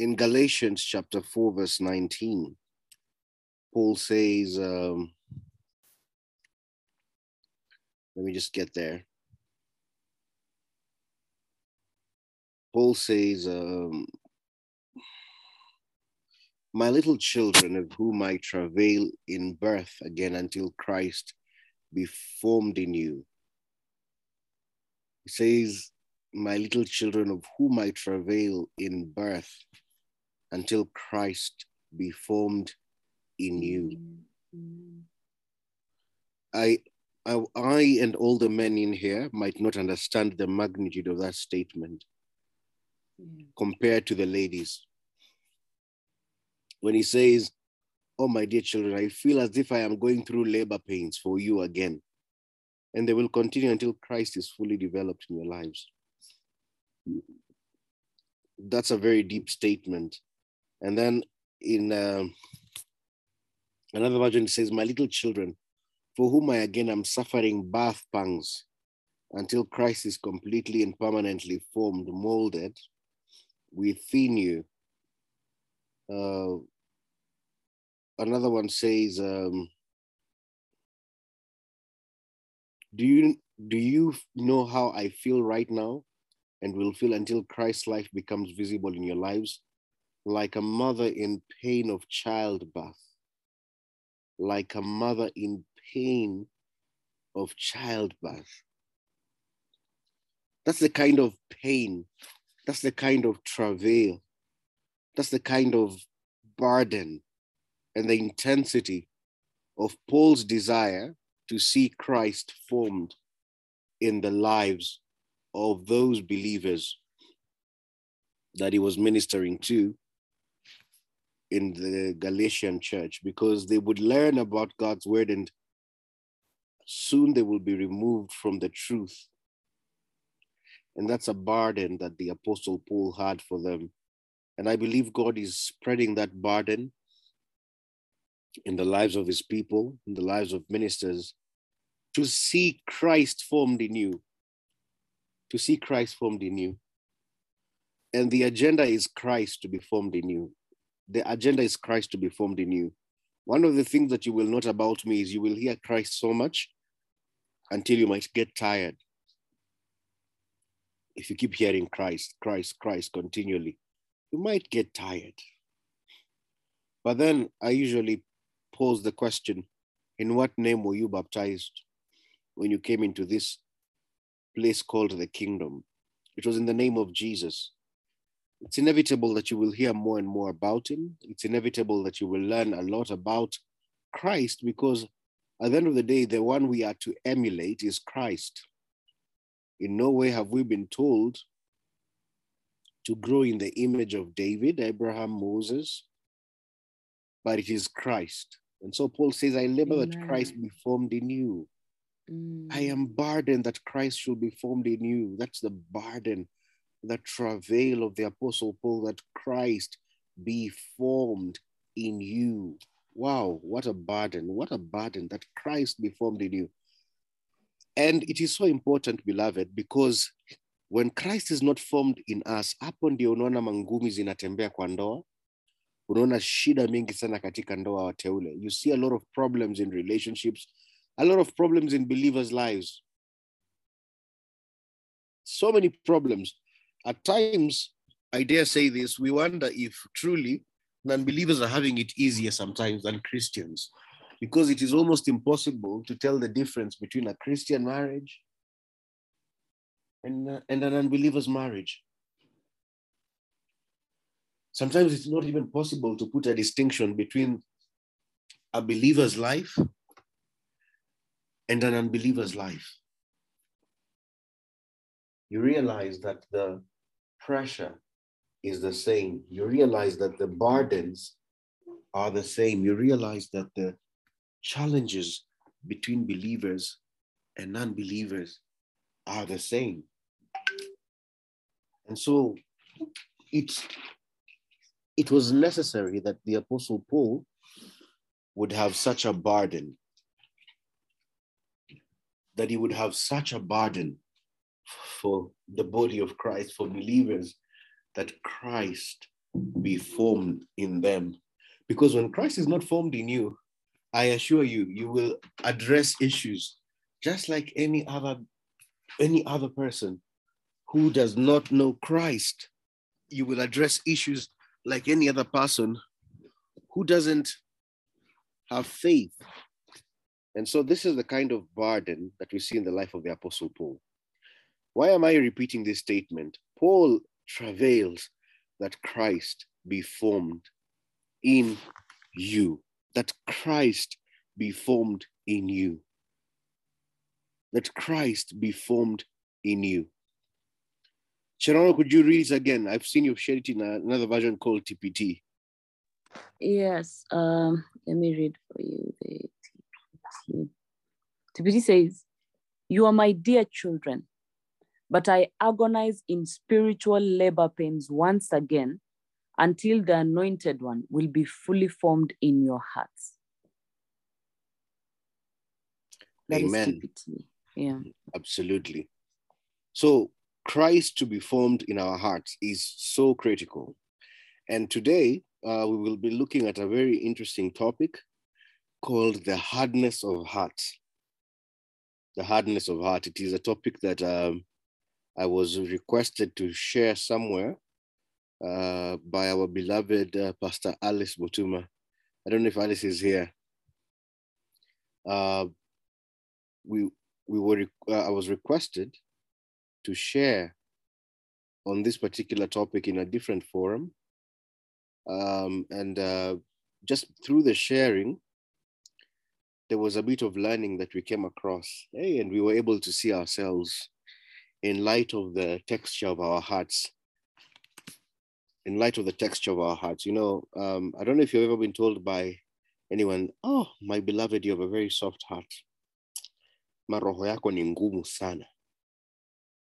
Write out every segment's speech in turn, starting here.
in Galatians chapter 4, verse 19, Paul says, um, let me just get there. Paul says, um, My little children, of whom I travail in birth again until Christ be formed in you. He says, My little children, of whom I travail in birth until Christ be formed in you. I, I, I and all the men in here might not understand the magnitude of that statement compared to the ladies. When he says, Oh, my dear children, I feel as if I am going through labor pains for you again. And they will continue until Christ is fully developed in your lives. That's a very deep statement. And then in uh, another version, it says, My little children, for whom I again am suffering birth pangs until Christ is completely and permanently formed, molded within you. Uh, another one says, um, "Do you do you know how I feel right now, and will feel until Christ's life becomes visible in your lives, like a mother in pain of childbirth, like a mother in pain of childbirth." That's the kind of pain that's the kind of travail. That's the kind of burden and the intensity of Paul's desire to see Christ formed in the lives of those believers that he was ministering to in the Galatian church because they would learn about God's word and soon they will be removed from the truth and that's a burden that the Apostle Paul had for them. And I believe God is spreading that burden in the lives of his people, in the lives of ministers, to see Christ formed in you. To see Christ formed in you. And the agenda is Christ to be formed in you. The agenda is Christ to be formed in you. One of the things that you will note about me is you will hear Christ so much until you might get tired if you keep hearing Christ, Christ, Christ continually, you might get tired. But then I usually pose the question in what name were you baptized when you came into this place called the kingdom? It was in the name of Jesus. It's inevitable that you will hear more and more about him. It's inevitable that you will learn a lot about Christ because at the end of the day, the one we are to emulate is Christ. In no way have we been told to grow in the image of David, Abraham, Moses, but it is Christ. And so Paul says, I labor Amen. that Christ be formed in you. Mm. I am burdened that Christ should be formed in you. That's the burden, the travail of the Apostle Paul that Christ be formed in you. Wow, what a burden, what a burden that Christ be formed in you. And it is so important, beloved, because when Christ is not formed in us, hapo ndio unaona mangumi zinatembea kwa ndoa, unaona shida mingi sana katika ndoa wateule. You see a lot of problems in relationships, a lot of problems in believers' lives. So many problems. At times, I dare say this, we wonder if truly non-believers are having it easier sometimes than Christians because it is almost impossible to tell the difference between a Christian marriage and, uh, and an unbeliever's marriage. Sometimes it's not even possible to put a distinction between a believer's life and an unbeliever's life. You realize that the pressure is the same. You realize that the burdens are the same. You realize that the challenges between believers and non believers are the same. And so it's, it was necessary that the Apostle Paul would have such a burden, that he would have such a burden for the body of Christ, for believers, that Christ be formed in them. Because when Christ is not formed in you, I assure you, you will address issues just like any other any other person who does not know Christ. You will address issues like any other person who doesn't have faith. And so this is the kind of burden that we see in the life of the Apostle Paul. Why am I repeating this statement? Paul travails that Christ be formed in you, that Christ be formed in you, that Christ be formed in you. Sharon, could you read it again? I've seen you share it in another version called TPT. Yes, um, let me read for you the TPT. TPT says, You are my dear children, but I agonize in spiritual labor pains once again until the anointed one will be fully formed in your hearts. That Amen. Yeah. Absolutely. So, Christ to be formed in our hearts is so critical. And today, uh, we will be looking at a very interesting topic called the hardness of heart. The hardness of heart. It is a topic that um, I was requested to share somewhere uh, by our beloved uh, Pastor Alice Botuma. I don't know if Alice is here. Uh, we we were uh, I was requested to share on this particular topic in a different forum, um, and uh, just through the sharing, there was a bit of learning that we came across. Hey, and we were able to see ourselves in light of the texture of our hearts. In light of the texture of our hearts, you know, um, I don't know if you've ever been told by anyone, "Oh, my beloved, you have a very soft heart."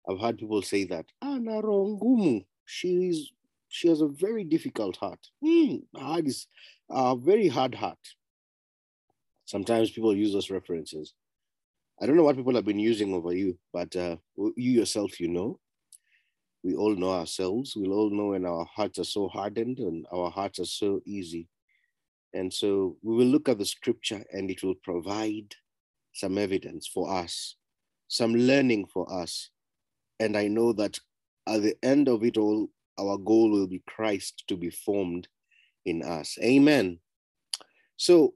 I've heard people say that. Ah, na roho ngumu. She's she has a very difficult heart. Mm, heart is a very hard heart. Sometimes people use those references. I don't know what people have been using over you, but uh, you yourself, you know. We all know ourselves. We all know when our hearts are so hardened and our hearts are so easy. And so we will look at the scripture and it will provide some evidence for us, some learning for us. And I know that at the end of it all, our goal will be Christ to be formed in us. Amen. So,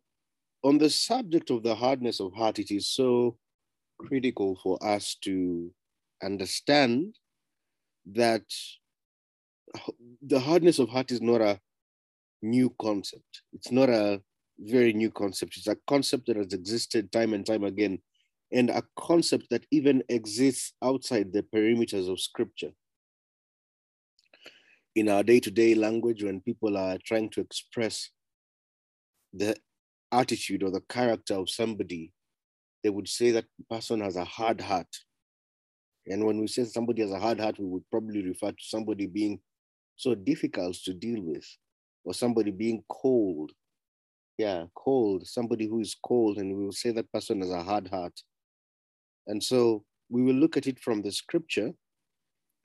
on the subject of the hardness of heart, it is so critical for us to understand that the hardness of heart is not a new concept. It's not a very new concept. It's a concept that has existed time and time again, and a concept that even exists outside the perimeters of scripture. In our day to day language, when people are trying to express the attitude or the character of somebody, they would say that person has a hard heart. And when we say somebody has a hard heart, we would probably refer to somebody being so difficult to deal with, or somebody being cold. Yeah, cold, somebody who is cold, and we will say that person has a hard heart. And so we will look at it from the scripture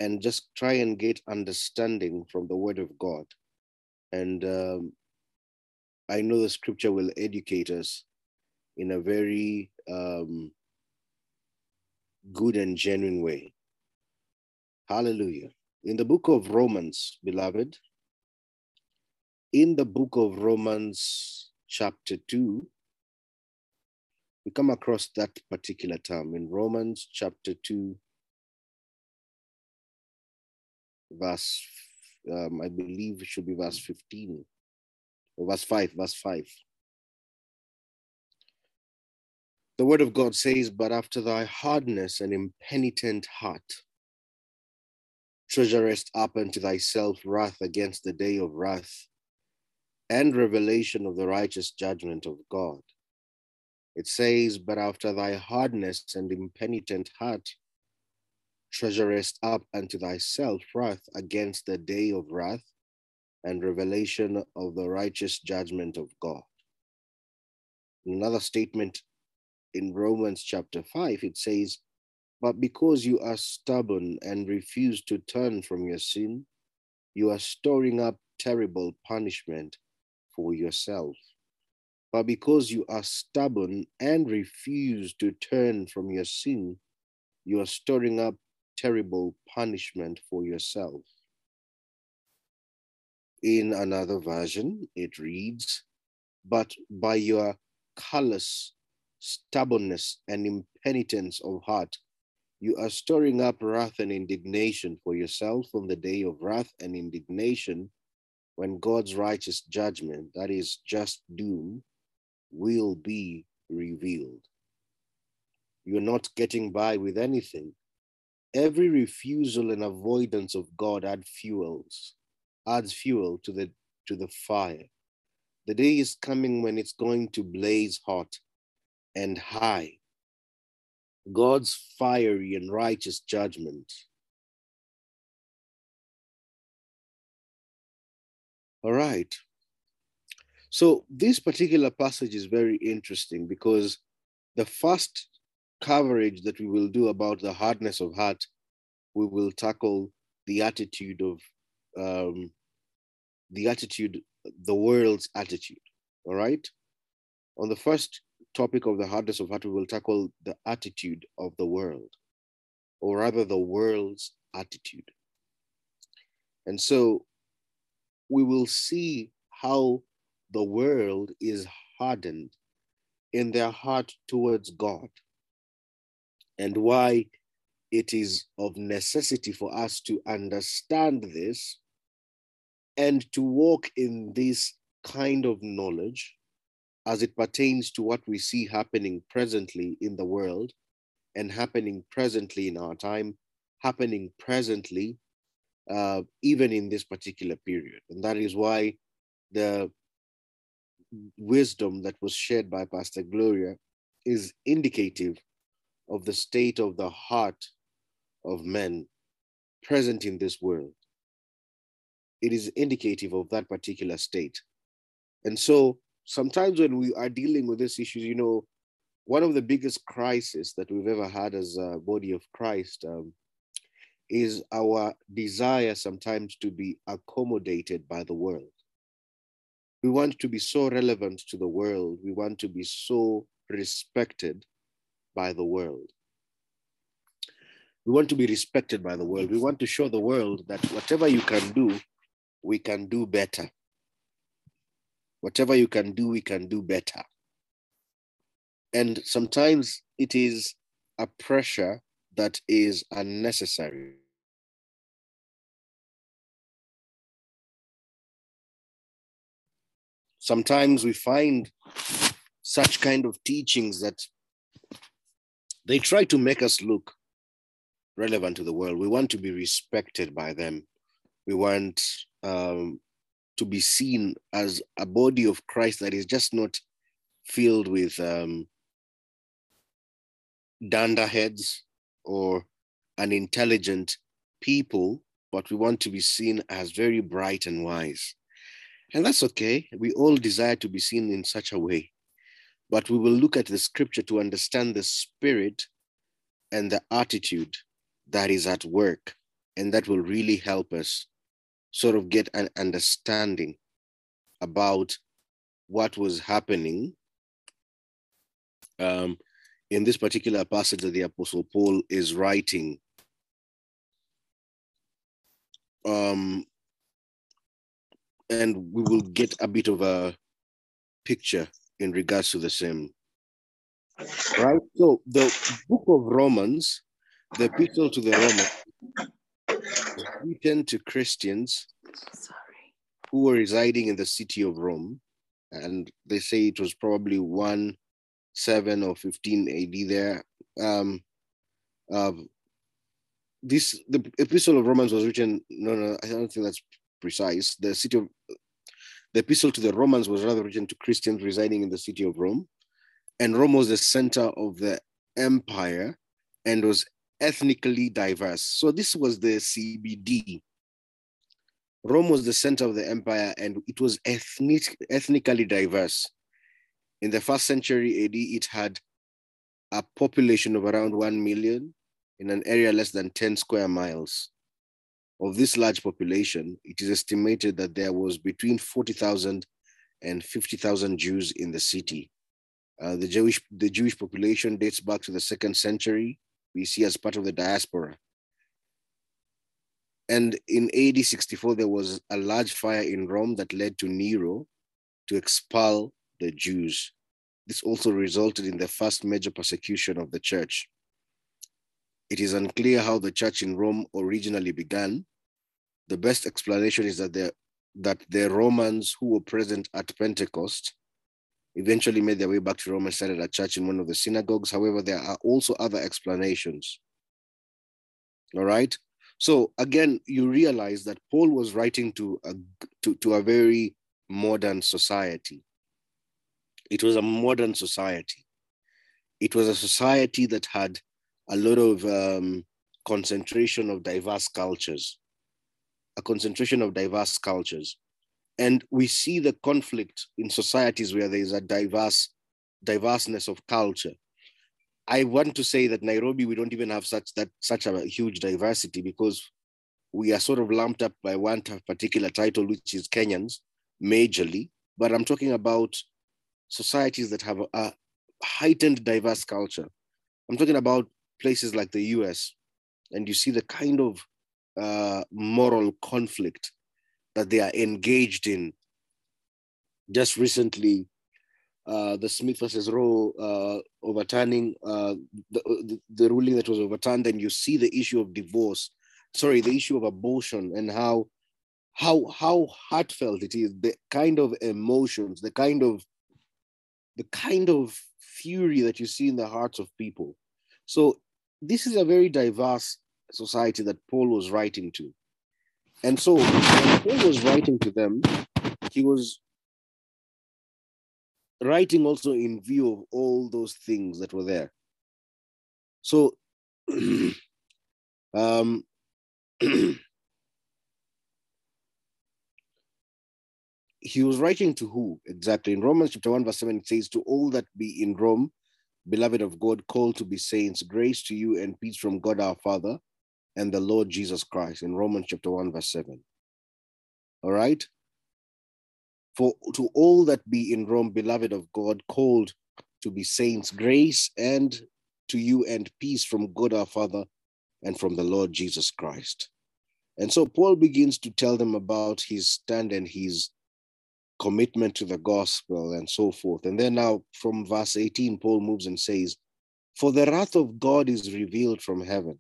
and just try and get understanding from the word of God. And um, I know the scripture will educate us in a very um, good and genuine way. Hallelujah. In the book of Romans, beloved, in the book of Romans, chapter 2, we come across that particular term in Romans chapter 2, verse, um, I believe it should be verse 15, or verse 5, verse 5. The word of God says, But after thy hardness and impenitent heart, treasurest up unto thyself wrath against the day of wrath and revelation of the righteous judgment of God. It says, But after thy hardness and impenitent heart, treasurest up unto thyself wrath against the day of wrath and revelation of the righteous judgment of God. Another statement in Romans chapter 5, it says, But because you are stubborn and refuse to turn from your sin, you are storing up terrible punishment for yourself. But because you are stubborn and refuse to turn from your sin, you are storing up terrible punishment for yourself. In another version, it reads, But by your callous stubbornness and impenitence of heart, you are storing up wrath and indignation for yourself on the day of wrath and indignation when God's righteous judgment, that is just doom, will be revealed. You're not getting by with anything. Every refusal and avoidance of God add fuels, adds fuel to the to the fire. The day is coming when it's going to blaze hot and high. God's fiery and righteous judgment. All right. So this particular passage is very interesting because the first coverage that we will do about the hardness of heart, we will tackle the attitude of um, the attitude, the world's attitude. All right. On the first topic of the hardness of heart, we will tackle the attitude of the world, or rather, the world's attitude. And so we will see how the world is hardened in their heart towards God and why it is of necessity for us to understand this and to walk in this kind of knowledge as it pertains to what we see happening presently in the world and happening presently in our time, happening presently uh, even in this particular period. And that is why the wisdom that was shared by Pastor Gloria is indicative of the state of the heart of men present in this world. It is indicative of that particular state. And so sometimes when we are dealing with these issues, you know, one of the biggest crises that we've ever had as a body of Christ um, is our desire sometimes to be accommodated by the world. We want to be so relevant to the world. We want to be so respected by the world. We want to be respected by the world. We want to show the world that whatever you can do, we can do better. Whatever you can do, we can do better. And sometimes it is a pressure that is unnecessary. Sometimes we find such kind of teachings that they try to make us look relevant to the world. We want to be respected by them. We want um, to be seen as a body of Christ that is just not filled with um, heads or unintelligent people, but we want to be seen as very bright and wise. And that's okay. We all desire to be seen in such a way. But we will look at the scripture to understand the spirit and the attitude that is at work. And that will really help us sort of get an understanding about what was happening um, in this particular passage that the Apostle Paul is writing. Um, and we will get a bit of a picture in regards to the same. Right? So the book of Romans, the epistle to the Romans, written to Christians Sorry. who were residing in the city of Rome. And they say it was probably 1 7 or 15 AD there. Um, uh, this the epistle of Romans was written. No, no, I don't think that's precise. The city of the epistle to the Romans was rather written to Christians residing in the city of Rome, and Rome was the center of the empire and was ethnically diverse. So this was the CBD. Rome was the center of the empire, and it was ethnic, ethnically diverse. In the first century AD, it had a population of around 1 million in an area less than 10 square miles. of this large population, it is estimated that there was between 40,000 and 50,000 Jews in the city. Uh, the Jewish the Jewish population dates back to the second century BC as part of the diaspora. And in AD 64, there was a large fire in Rome that led to Nero to expel the Jews. This also resulted in the first major persecution of the church. It is unclear how the church in Rome originally began. The best explanation is that the, that the Romans who were present at Pentecost eventually made their way back to Rome and started a church in one of the synagogues. However, there are also other explanations. All right. So again, you realize that Paul was writing to a, to, to a very modern society. It was a modern society. It was a society that had a lot of um, concentration of diverse cultures, a concentration of diverse cultures. And we see the conflict in societies where there is a diverse diverseness of culture. I want to say that Nairobi, we don't even have such that such a huge diversity because we are sort of lumped up by one particular title, which is Kenyans, majorly. But I'm talking about societies that have a, heightened diverse culture. I'm talking about places like the US, and you see the kind of uh, moral conflict that they are engaged in. Just recently, uh, the Smith versus Roe uh, overturning uh, the, the, the, ruling that was overturned, and you see the issue of divorce, sorry, the issue of abortion, and how how how heartfelt it is, the kind of emotions, the kind of the kind of fury that you see in the hearts of people. So this is a very diverse society that Paul was writing to. And so when Paul was writing to them, he was writing also in view of all those things that were there. So um, he was writing to who exactly? In Romans chapter 1, verse 7, it says, To all that be in Rome, beloved of God, called to be saints, grace to you and peace from God our Father and the Lord Jesus Christ in Romans chapter 1, verse 7. All right. For to all that be in Rome, beloved of God, called to be saints, grace and to you and peace from God our Father and from the Lord Jesus Christ. And so Paul begins to tell them about his stand and his commitment to the gospel and so forth. And then now from verse 18, Paul moves and says, For the wrath of God is revealed from heaven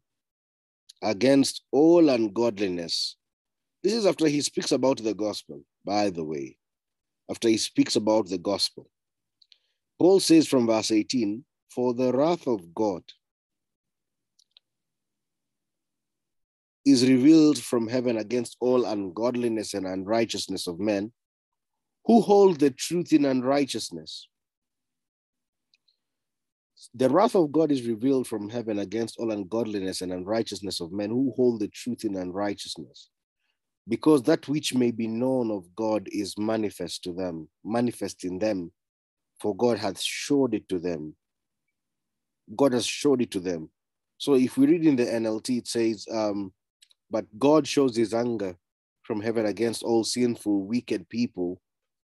against all ungodliness. This is after he speaks about the gospel, by the way, after he speaks about the gospel. Paul says from verse 18, For the wrath of God is revealed from heaven against all ungodliness and unrighteousness of men who hold the truth in unrighteousness. The wrath of God is revealed from heaven against all ungodliness and unrighteousness of men who hold the truth in unrighteousness. Because that which may be known of God is manifest to them, manifest in them, for God hath showed it to them. God has showed it to them. So if we read in the NLT, it says, um, But God shows his anger from heaven against all sinful, wicked people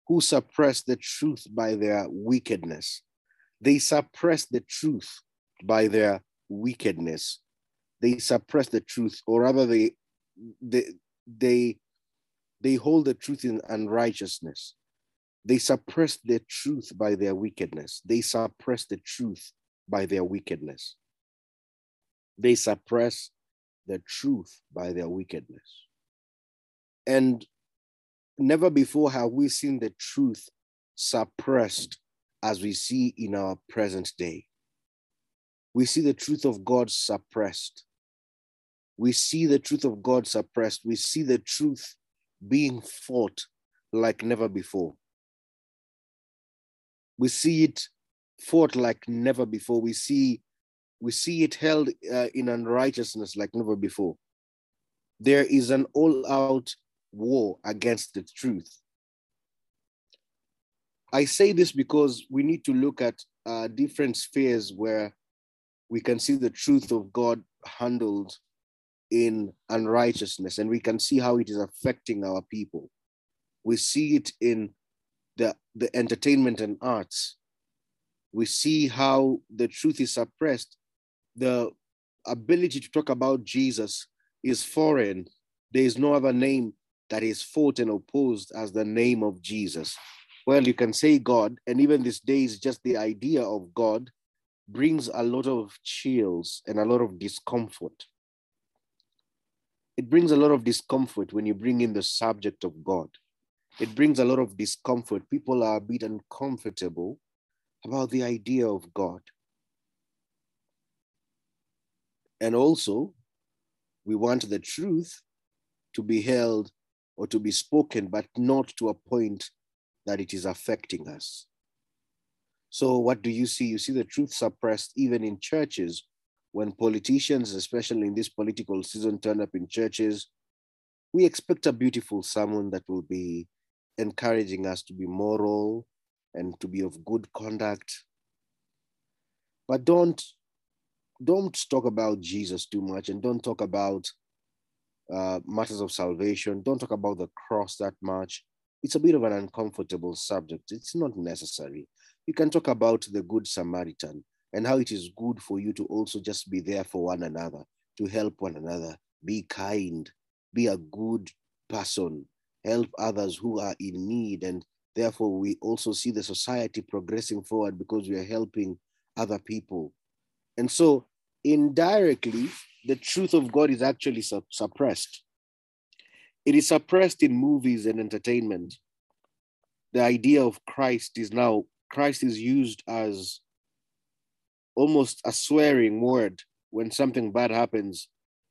who suppress the truth by their wickedness. They suppress the truth by their wickedness. They suppress the truth, or rather, they they they they hold the truth in unrighteousness. They suppress the truth by their wickedness. They suppress the truth by their wickedness. They suppress the truth by their wickedness. And never before have we seen the truth suppressed as we see in our present day. We see the truth of God suppressed. We see the truth of God suppressed. We see the truth being fought like never before. We see it fought like never before. We see we see it held uh, in unrighteousness like never before. There is an all-out war against the truth. I say this because we need to look at uh, different spheres where we can see the truth of God handled in unrighteousness, and we can see how it is affecting our people. We see it in the, the entertainment and arts. We see how the truth is suppressed. The ability to talk about Jesus is foreign. There is no other name that is fought and opposed as the name of Jesus. Well, you can say God, and even these days, just the idea of God brings a lot of chills and a lot of discomfort. It brings a lot of discomfort when you bring in the subject of God. It brings a lot of discomfort. People are a bit uncomfortable about the idea of God. And also, we want the truth to be held or to be spoken, but not to a point that it is affecting us. So, what do you see? You see the truth suppressed even in churches when politicians, especially in this political season, turn up in churches. We expect a beautiful sermon that will be encouraging us to be moral and to be of good conduct. But don't don't talk about Jesus too much and don't talk about uh, matters of salvation. Don't talk about the cross that much. It's a bit of an uncomfortable subject. It's not necessary. You can talk about the Good Samaritan and how it is good for you to also just be there for one another, to help one another, be kind, be a good person, help others who are in need. And therefore, we also see the society progressing forward because we are helping other people. And so, indirectly, the truth of God is actually su- suppressed. It is suppressed in movies and entertainment. The idea of Christ is now, Christ is used as almost a swearing word. When something bad happens,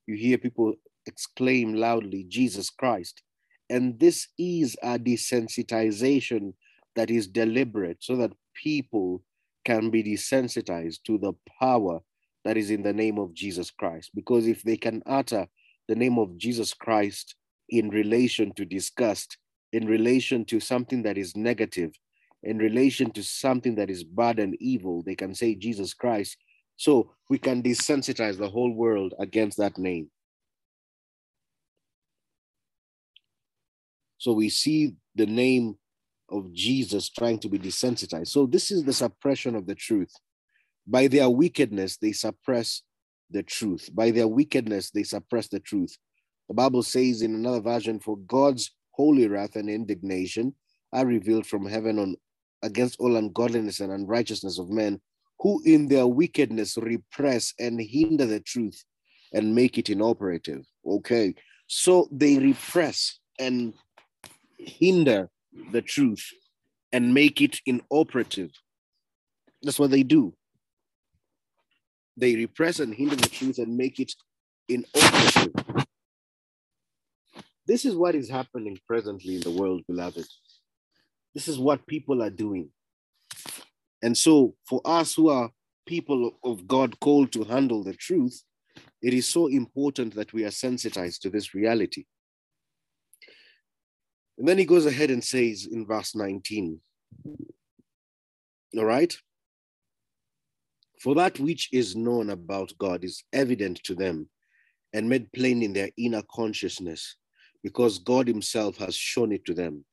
you hear people exclaim loudly, Jesus Christ. And this is a desensitization that is deliberate so that people can be desensitized to the power that is in the name of Jesus Christ. Because if they can utter the name of Jesus Christ in relation to disgust, in relation to something that is negative, in relation to something that is bad and evil, they can say Jesus Christ. So we can desensitize the whole world against that name. So we see the name of Jesus trying to be desensitized. So this is the suppression of the truth. By their wickedness, they suppress the truth. By their wickedness, they suppress the truth. The Bible says in another version, for God's holy wrath and indignation are revealed from heaven on against all ungodliness and unrighteousness of men, who in their wickedness repress and hinder the truth and make it inoperative. Okay. So they repress and hinder the truth and make it inoperative. That's what they do. They repress and hinder the truth and make it inoperative. This is what is happening presently in the world, beloved. This is what people are doing. And so, for us who are people of God called to handle the truth, it is so important that we are sensitized to this reality. And then he goes ahead and says in verse 19, all right? For that which is known about God is evident to them and made plain in their inner consciousness, because God Himself has shown it to them.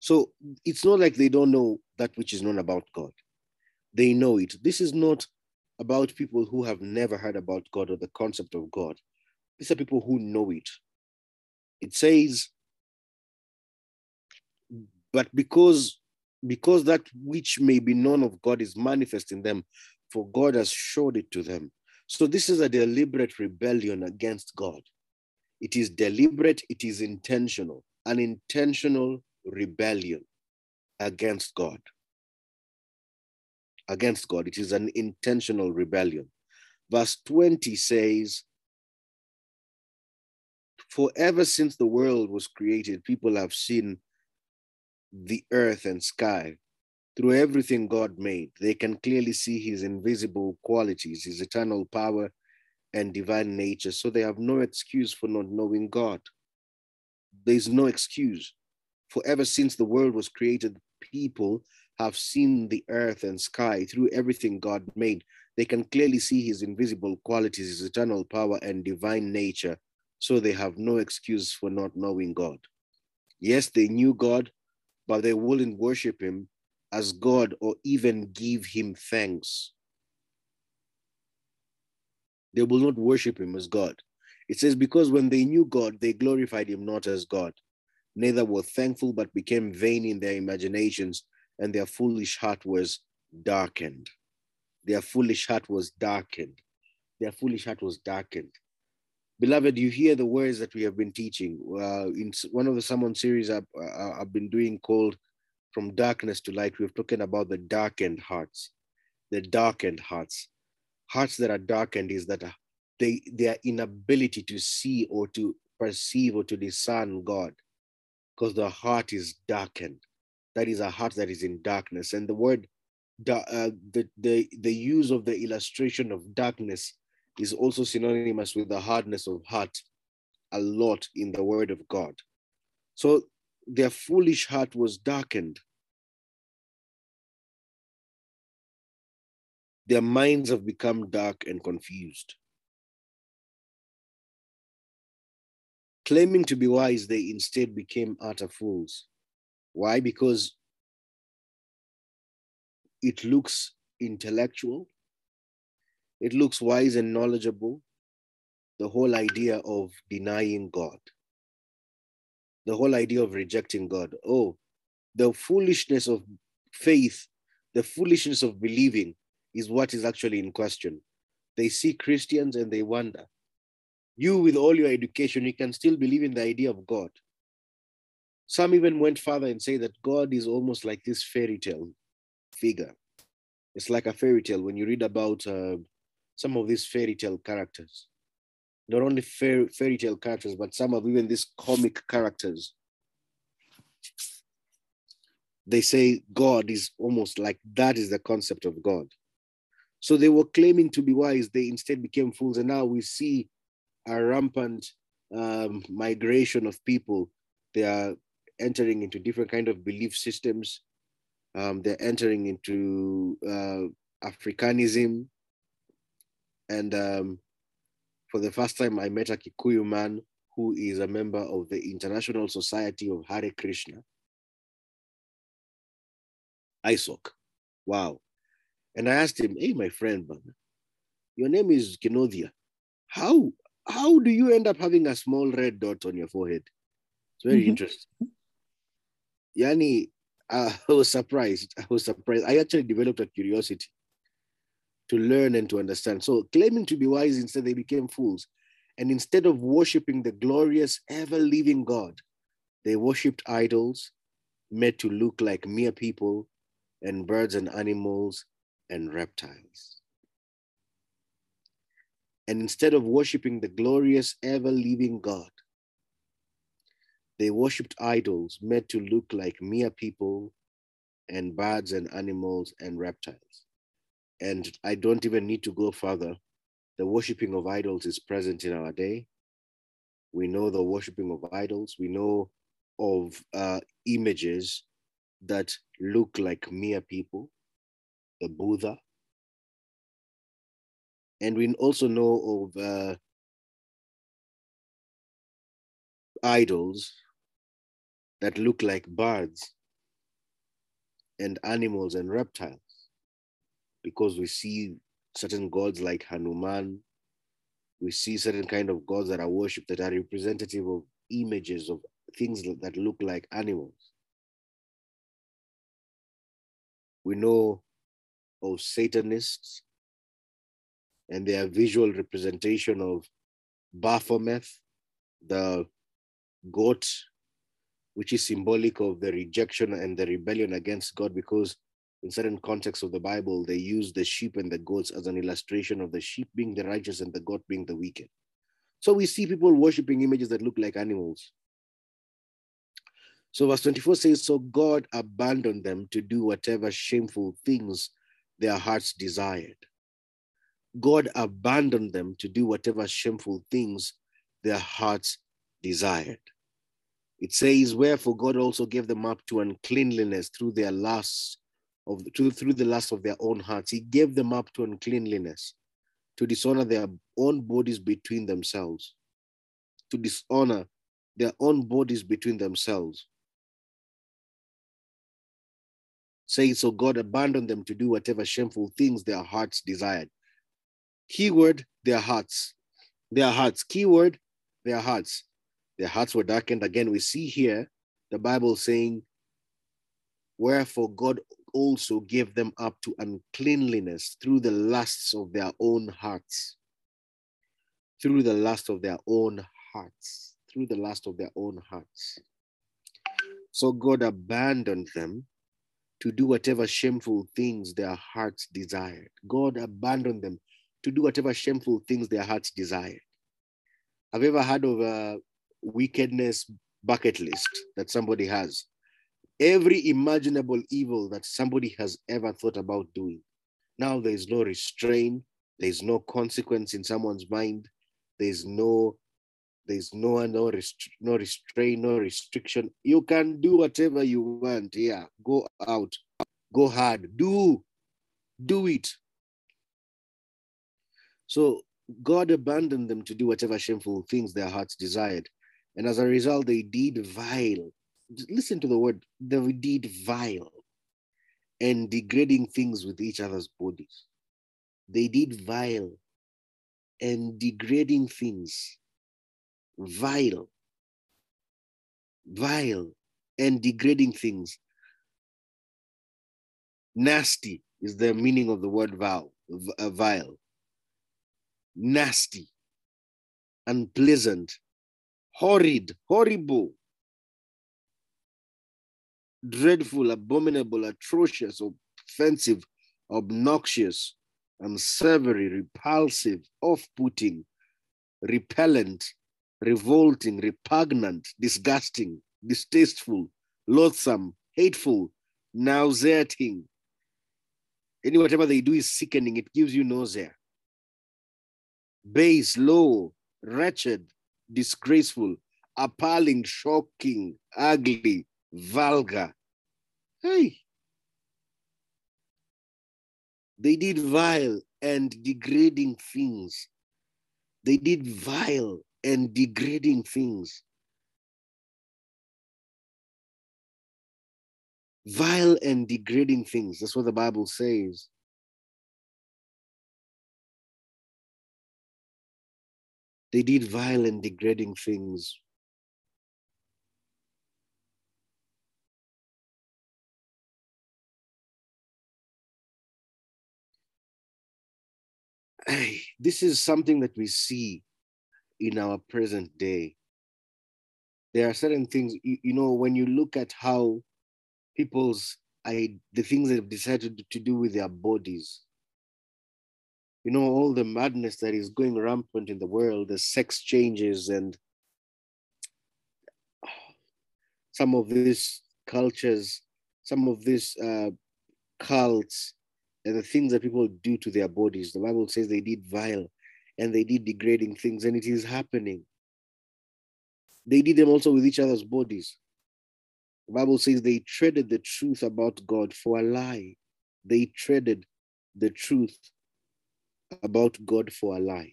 So it's not like they don't know that which is known about God. They know it. This is not about people who have never heard about God or the concept of God. These are people who know it. It says, but because because that which may be known of God is manifest in them, for God has showed it to them. So this is a deliberate rebellion against God. It is deliberate, it is intentional, an intentional rebellion against God. Against God. It is an intentional rebellion. Verse 20 says, For ever since the world was created, people have seen the earth and sky. Through everything God made, they can clearly see his invisible qualities, his eternal power and divine nature. So they have no excuse for not knowing God. There's no excuse. For ever since the world was created, people have seen the earth and sky through everything God made. They can clearly see his invisible qualities, his eternal power and divine nature, so they have no excuse for not knowing God. Yes, they knew God, but they wouldn't worship him as God or even give him thanks. They will not worship him as God. It says, Because when they knew God, they glorified him not as God, neither were thankful, but became vain in their imaginations, and their foolish heart was darkened. Their foolish heart was darkened. Their foolish heart was darkened. Beloved, you hear the words that we have been teaching. Uh, in one of the sermon series I've, uh, I've been doing called From Darkness to Light, we've talking about the darkened hearts. The darkened hearts. Hearts that are darkened is that they, their inability to see or to perceive or to discern God because the heart is darkened. That is a heart that is in darkness. And the word, uh, the, the, the use of the illustration of darkness is also synonymous with the hardness of heart a lot in the word of God. So their foolish heart was darkened. Their minds have become dark and confused. Claiming to be wise, they instead became utter fools. Why? Because it looks intellectual, it looks wise and knowledgeable. The whole idea of denying God, the whole idea of rejecting God. Oh, the foolishness of faith, the foolishness of believing is what is actually in question. They see Christians and they wonder you with all your education, you can still believe in the idea of God. Some even went further and say that God is almost like this fairy tale figure. It's like a fairy tale when you read about uh, some of these fairy tale characters. Not only fairy, fairy tale characters, but some of even these comic characters. They say God is almost like that is the concept of God. So they were claiming to be wise, they instead became fools. And now we see a rampant um, migration of people. They are entering into different kind of belief systems. Um, they're entering into uh, Africanism. And um, for the first time, I met a Kikuyu man who is a member of the International Society of Hare Krishna. ISKCON. Wow. And I asked him, hey, my friend, your name is Kinodia. How how do you end up having a small red dot on your forehead? It's very mm-hmm. interesting. Yani, uh, I was surprised. I was surprised. I actually developed a curiosity to learn and to understand. So, claiming to be wise, instead they became fools. And instead of worshiping the glorious, ever living God, they worshipped idols made to look like mere people and birds and animals and reptiles. And instead of worshiping the glorious, ever living God, they worshiped idols made to look like mere people and birds and animals and reptiles. And I don't even need to go further. The worshiping of idols is present in our day. We know the worshiping of idols. We know of uh, images that look like mere people, the Buddha, and we also know of uh, idols that look like birds and animals and reptiles because we see certain gods like Hanuman. We see certain kind of gods that are worshipped that are representative of images of things that look like animals. We know of Satanists and their visual representation of Baphomet, the goat, which is symbolic of the rejection and the rebellion against God, because in certain contexts of the Bible, they use the sheep and the goats as an illustration of the sheep being the righteous and the goat being the wicked. So we see people worshiping images that look like animals. So verse 24 says, So God abandoned them to do whatever shameful things their hearts desired. God abandoned them to do whatever shameful things their hearts desired. It says, Wherefore God also gave them up to uncleanliness through their lusts of to, through the lust of their own hearts. He gave them up to uncleanliness, to dishonor their own bodies between themselves, to dishonor their own bodies between themselves. Saying so, God abandoned them to do whatever shameful things their hearts desired. Keyword, their hearts. Their hearts. Keyword, their hearts. Their hearts were darkened. Again, we see here the Bible saying, Wherefore God also gave them up to uncleanliness through the lusts of their own hearts. Through the lust of their own hearts. Through the lust of their own hearts. So God abandoned them to do whatever shameful things their hearts desired. God abandoned them to do whatever shameful things their hearts desired. Have you ever heard of a wickedness bucket list that somebody has? Every imaginable evil that somebody has ever thought about doing. Now there's no restraint, there's no consequence in someone's mind, there's no there's no no rest, no restraint, no restriction. You can do whatever you want. Yeah, go out, go hard, do, do it. So God abandoned them to do whatever shameful things their hearts desired. And as a result, they did vile. Listen to the word, they did vile and degrading things with each other's bodies. They did vile and degrading things, vile, vile and degrading things. Nasty is the meaning of the word vile, uh, vile nasty, unpleasant, horrid, horrible, dreadful, abominable, atrocious, offensive, obnoxious, unsavory, repulsive, off putting, repellent, revolting, repugnant, disgusting, distasteful, loathsome, hateful, nauseating. Any whatever they do is sickening, it gives you nausea base, low, wretched, disgraceful, appalling, shocking, ugly, vulgar. Hey. They did vile and degrading things. They did vile and degrading things. Vile and degrading things. That's what the Bible says. They did vile and degrading things. Hey, this is something that we see in our present day. There are certain things, you, you know, when you look at how people's I, the things they've decided to do with their bodies, you know, all the madness that is going rampant in the world, the sex changes and some of these cultures, some of these uh, cults, and the things that people do to their bodies. The Bible says they did vile and they did degrading things, and it is happening. They did them also with each other's bodies. The Bible says they traded the truth about God for a lie. They traded the truth about God for a lie.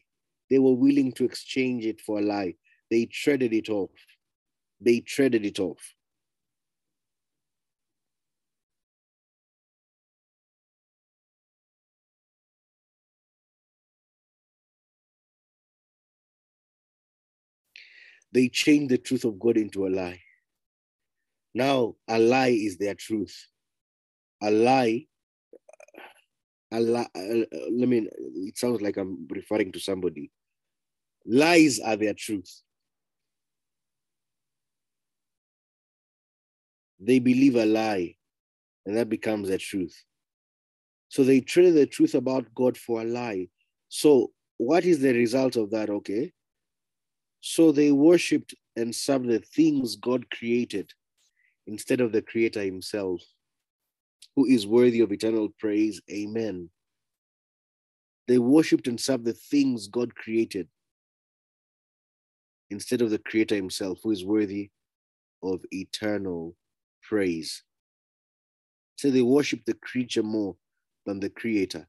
They were willing to exchange it for a lie. They traded it off. They traded it off. They changed the truth of God into a lie. Now, a lie is their truth. A lie uh, let me, it sounds like I'm referring to somebody. Lies are their truth. They believe a lie, and that becomes their truth. So they traded the truth about God for a lie. So, what is the result of that? Okay. So they worshiped and served the things God created instead of the Creator Himself who is worthy of eternal praise. Amen. They worshiped and served the things God created instead of the Creator Himself, who is worthy of eternal praise. So they worship the creature more than the creator.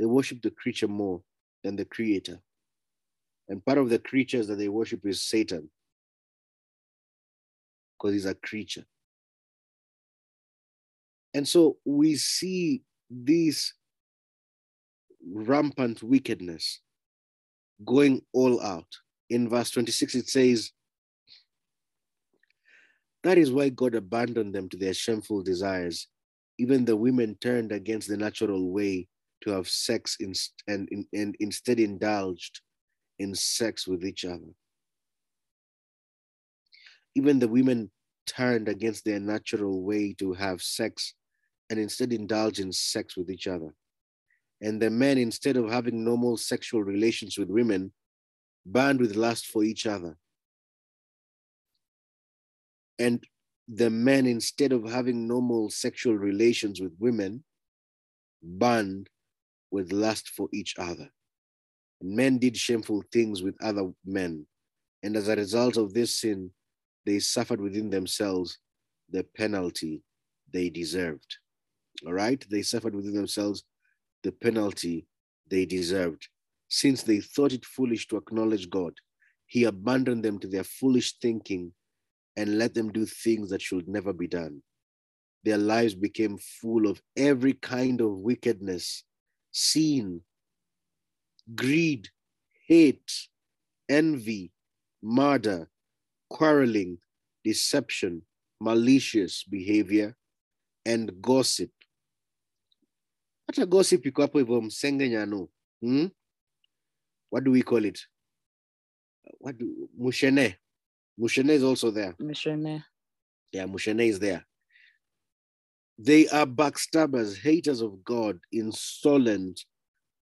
They worship the creature more than the creator. And part of the creatures that they worship is Satan, because he's a creature. And so we see this rampant wickedness going all out. In verse 26, it says, That is why God abandoned them to their shameful desires. Even the women turned against the natural way to have sex in, and, and instead indulged in sex with each other. Even the women turned against their natural way to have sex and instead indulge in sex with each other. And the men, instead of having normal sexual relations with women, burned with lust for each other. And the men, instead of having normal sexual relations with women, burned with lust for each other. And men did shameful things with other men. And as a result of this sin, they suffered within themselves the penalty they deserved. All right? They suffered within themselves the penalty they deserved. Since they thought it foolish to acknowledge God, He abandoned them to their foolish thinking and let them do things that should never be done. Their lives became full of every kind of wickedness, sin, greed, hate, envy, murder, quarreling, deception, malicious behavior, and gossip. Hata gossip iko hapo hivyo msengenyano. Hmm? What do we call it? What do, mushene. Mushene is also there. Mushene. Yeah, Mushene is there. They are backstabbers, haters of God, insolent,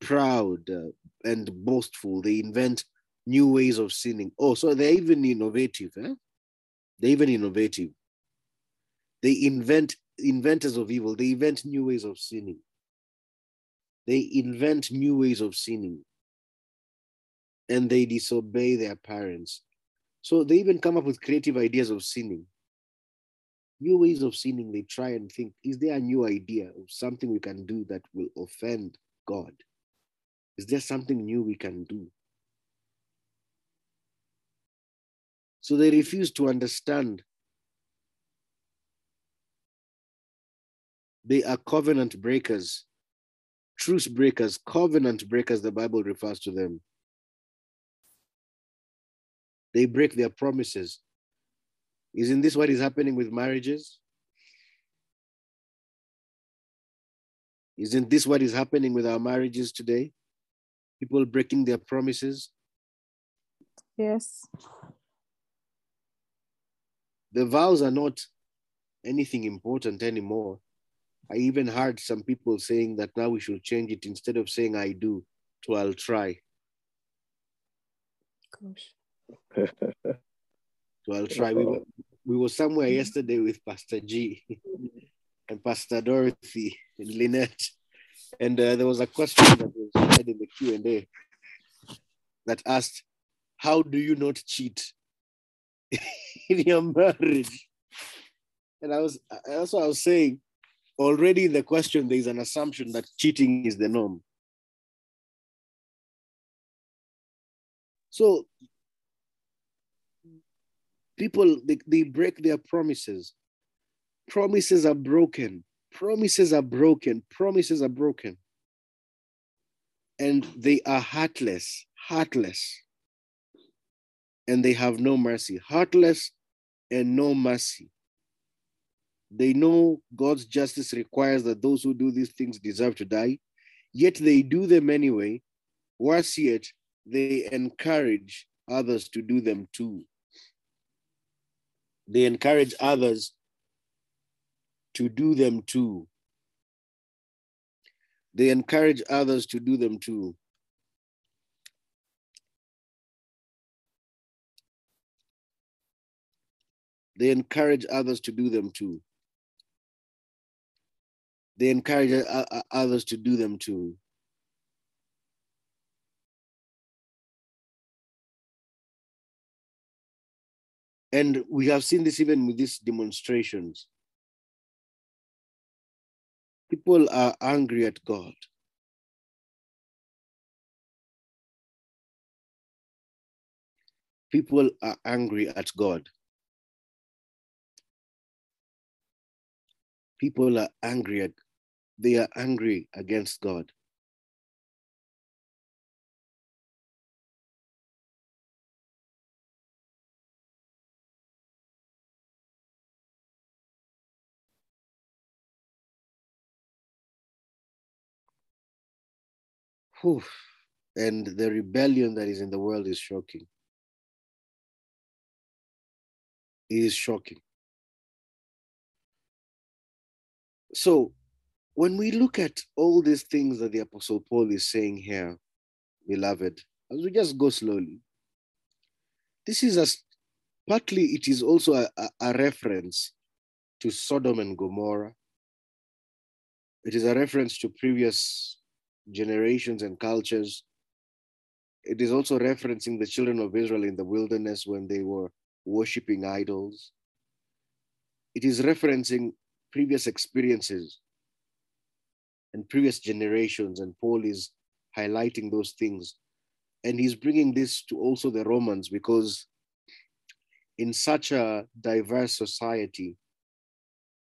proud, uh, and boastful. They invent new ways of sinning. Oh, so they're even innovative. Eh? They're even innovative. They invent inventors of evil. They invent new ways of sinning. They invent new ways of sinning. And they disobey their parents. So they even come up with creative ideas of sinning. New ways of sinning, they try and think, is there a new idea of something we can do that will offend God? Is there something new we can do? So they refuse to understand. They are covenant breakers, truce breakers, covenant breakers, the Bible refers to them. They break their promises. Isn't this what is happening with marriages? Isn't this what is happening with our marriages today? People breaking their promises. Yes. The vows are not anything important anymore. I even heard some people saying that now we should change it instead of saying I do to I'll try. Gosh. So I'll try. We were, we were somewhere yesterday with Pastor G and Pastor Dorothy and Lynette, and uh, there was a question that was said in the Q and A that asked, "How do you not cheat in your marriage?" And I was that's what I was saying. Already in the question, there is an assumption that cheating is the norm. So people they, they break their promises promises are broken promises are broken promises are broken and they are heartless heartless and they have no mercy. Heartless and no mercy. They know god's justice requires that those who do these things deserve to die yet they do them anyway. Worse yet they encourage others to do them too. They encourage others to do them too. They encourage others to do them too. They encourage others to do them too. They encourage others to do them too. And we have seen this even with these demonstrations. People are angry at God. People are angry at God. People are angry at they are angry against God. And the rebellion that is in the world is shocking. It is shocking. So, when we look at all these things that the Apostle Paul is saying here, beloved, as we just go slowly, this is a partly it is also a, a, a reference to Sodom and Gomorrah. It is a reference to previous generations and cultures. It is also referencing the children of Israel in the wilderness when they were worshiping idols. It is referencing previous experiences and previous generations, and Paul is highlighting those things. And he's bringing this to also the Romans because in such a diverse society,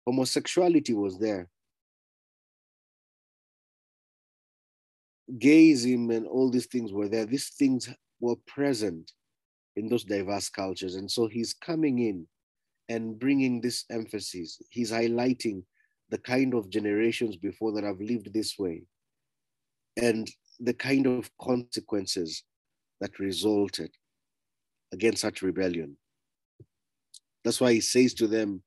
homosexuality was there. Gayism and all these things were there. These things were present in those diverse cultures. And so he's coming in and bringing this emphasis. He's highlighting the kind of generations before that have lived this way and the kind of consequences that resulted against such rebellion. That's why he says to them,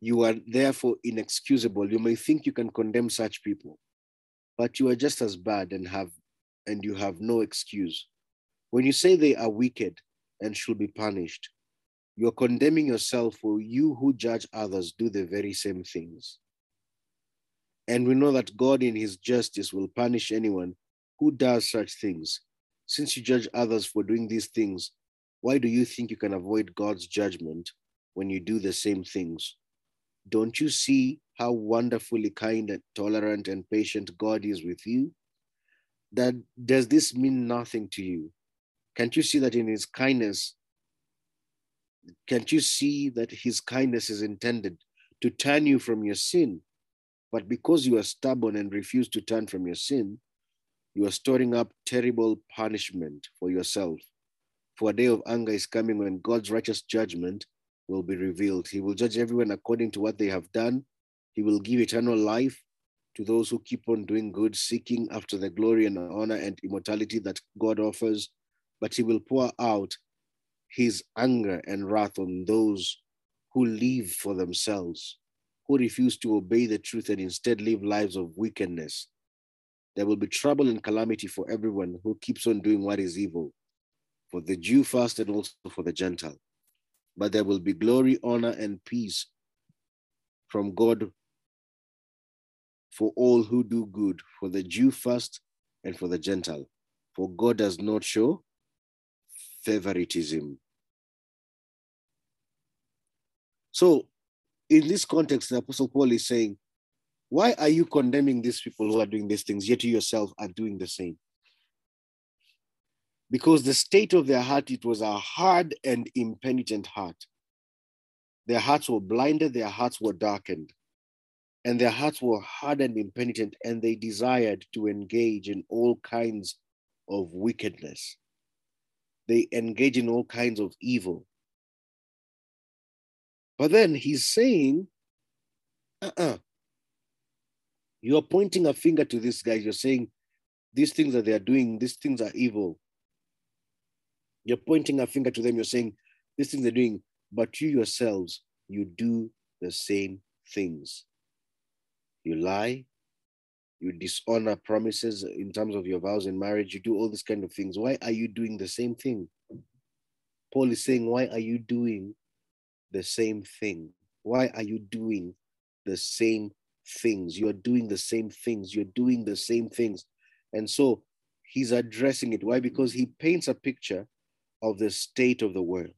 You are therefore inexcusable. You may think you can condemn such people, but you are just as bad and have and you have no excuse. When you say they are wicked and should be punished, you're condemning yourself for you who judge others do the very same things. And we know that God, in his justice, will punish anyone who does such things. Since you judge others for doing these things, why do you think you can avoid God's judgment when you do the same things? Don't you see how wonderfully kind and tolerant and patient God is with you? That does this mean nothing to you? Can't you see that in his kindness, can't you see that his kindness is intended to turn you from your sin? But because you are stubborn and refuse to turn from your sin, you are storing up terrible punishment for yourself. For a day of anger is coming when God's righteous judgment will be revealed. He will judge everyone according to what they have done. He will give eternal life to those who keep on doing good, seeking after the glory and honor and immortality that God offers. But he will pour out his anger and wrath on those who live for themselves, who refuse to obey the truth and instead live lives of wickedness. There will be trouble and calamity for everyone who keeps on doing what is evil, for the Jew first and also for the Gentile. But there will be glory, honor, and peace from God for all who do good, for the Jew first and for the Gentile. For God does not show favoritism. So, in this context, the Apostle Paul is saying, Why are you condemning these people who are doing these things, yet you yourself are doing the same? Because the state of their heart, it was a hard and impenitent heart. Their hearts were blinded, their hearts were darkened, and their hearts were hard and impenitent, and they desired to engage in all kinds of wickedness they engage in all kinds of evil. But then he's saying, uh-uh. You're pointing a finger to these guys. You're saying, these things that they are doing, these things are evil. You're pointing a finger to them. You're saying, these things they're doing, but you yourselves, you do the same things. You lie, you dishonor promises in terms of your vows in marriage, you do all these kind of things. Why are you doing the same thing? Paul is saying, Why are you doing the same thing? Why are you doing the same things? You're doing the same things. You're doing the same things. And so he's addressing it. Why? Because he paints a picture of the state of the world,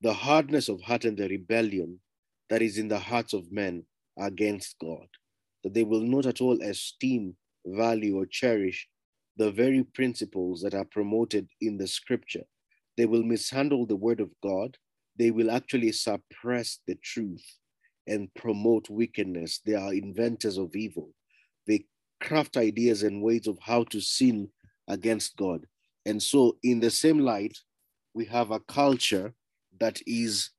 the hardness of heart and the rebellion that is in the hearts of men against God that they will not at all esteem, value, or cherish the very principles that are promoted in the scripture. They will mishandle the word of God. They will actually suppress the truth and promote wickedness. They are inventors of evil. They craft ideas and ways of how to sin against God. And so, in the same light, we have a culture that is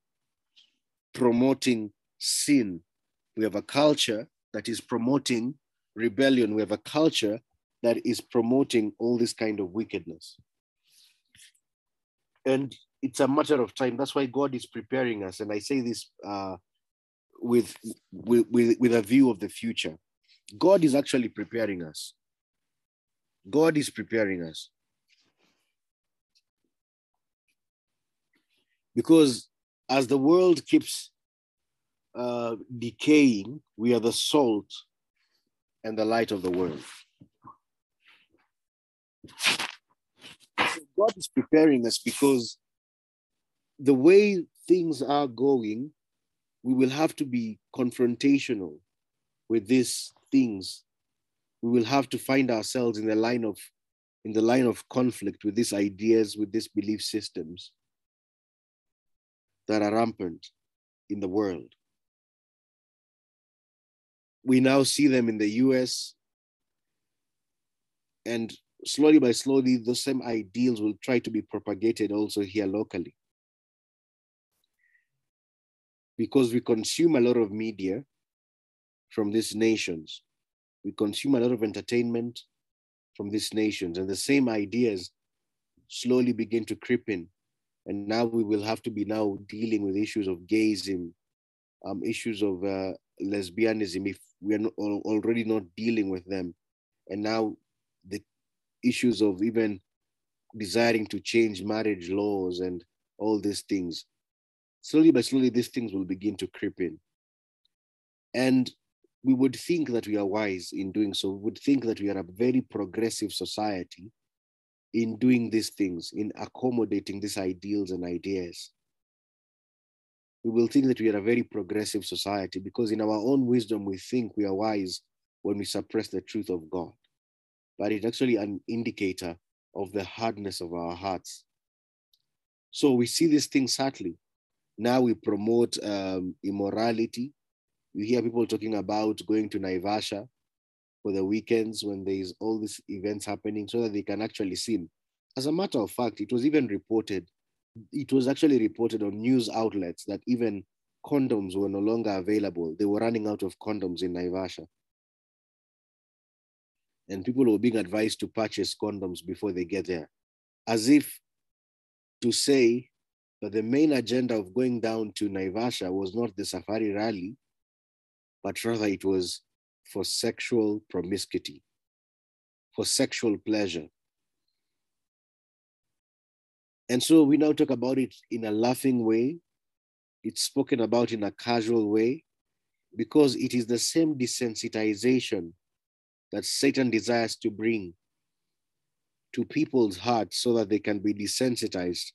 promoting sin. We have a culture that is promoting rebellion. We have a culture that is promoting all this kind of wickedness. And it's a matter of time. That's why God is preparing us. And I say this uh, with, with, with, with a view of the future. God is actually preparing us. God is preparing us. Because as the world keeps uh, decaying, we are the salt and the light of the world. So God is preparing us because the way things are going, we will have to be confrontational with these things. We will have to find ourselves in the line of in the line of conflict with these ideas, with these belief systems that are rampant in the world. We now see them in the US, and slowly by slowly, those same ideals will try to be propagated also here locally. Because we consume a lot of media from these nations, we consume a lot of entertainment from these nations, and the same ideas slowly begin to creep in. And now we will have to be now dealing with issues of gayism, um, issues of uh, lesbianism, if we are not, already not dealing with them. And now the issues of even desiring to change marriage laws and all these things. Slowly by slowly, these things will begin to creep in. And we would think that we are wise in doing so. We would think that we are a very progressive society in doing these things, in accommodating these ideals and ideas. We will think that we are a very progressive society because, in our own wisdom, we think we are wise when we suppress the truth of God but it's actually an indicator of the hardness of our hearts. So we see these things subtly. Now we promote um, immorality. You hear people talking about going to Naivasha for the weekends when there's all these events happening so that they can actually sin. As a matter of fact, it was even reported, it was actually reported on news outlets that even condoms were no longer available. They were running out of condoms in Naivasha and people were being advised to purchase condoms before they get there, as if to say that the main agenda of going down to Naivasha was not the safari rally, but rather it was for sexual promiscuity, for sexual pleasure. And so we now talk about it in a laughing way. It's spoken about in a casual way because it is the same desensitization that Satan desires to bring to people's hearts so that they can be desensitized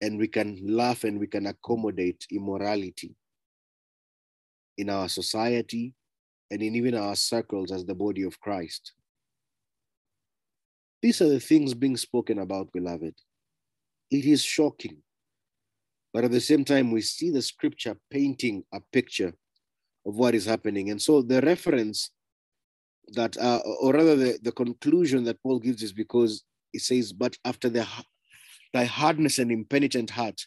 and we can laugh and we can accommodate immorality in our society and in even our circles as the body of Christ. These are the things being spoken about, beloved. It is shocking. But at the same time, we see the scripture painting a picture of what is happening. And so the reference that, uh, or rather, the, the conclusion that Paul gives is because it says, But after the, thy hardness and impenitent heart,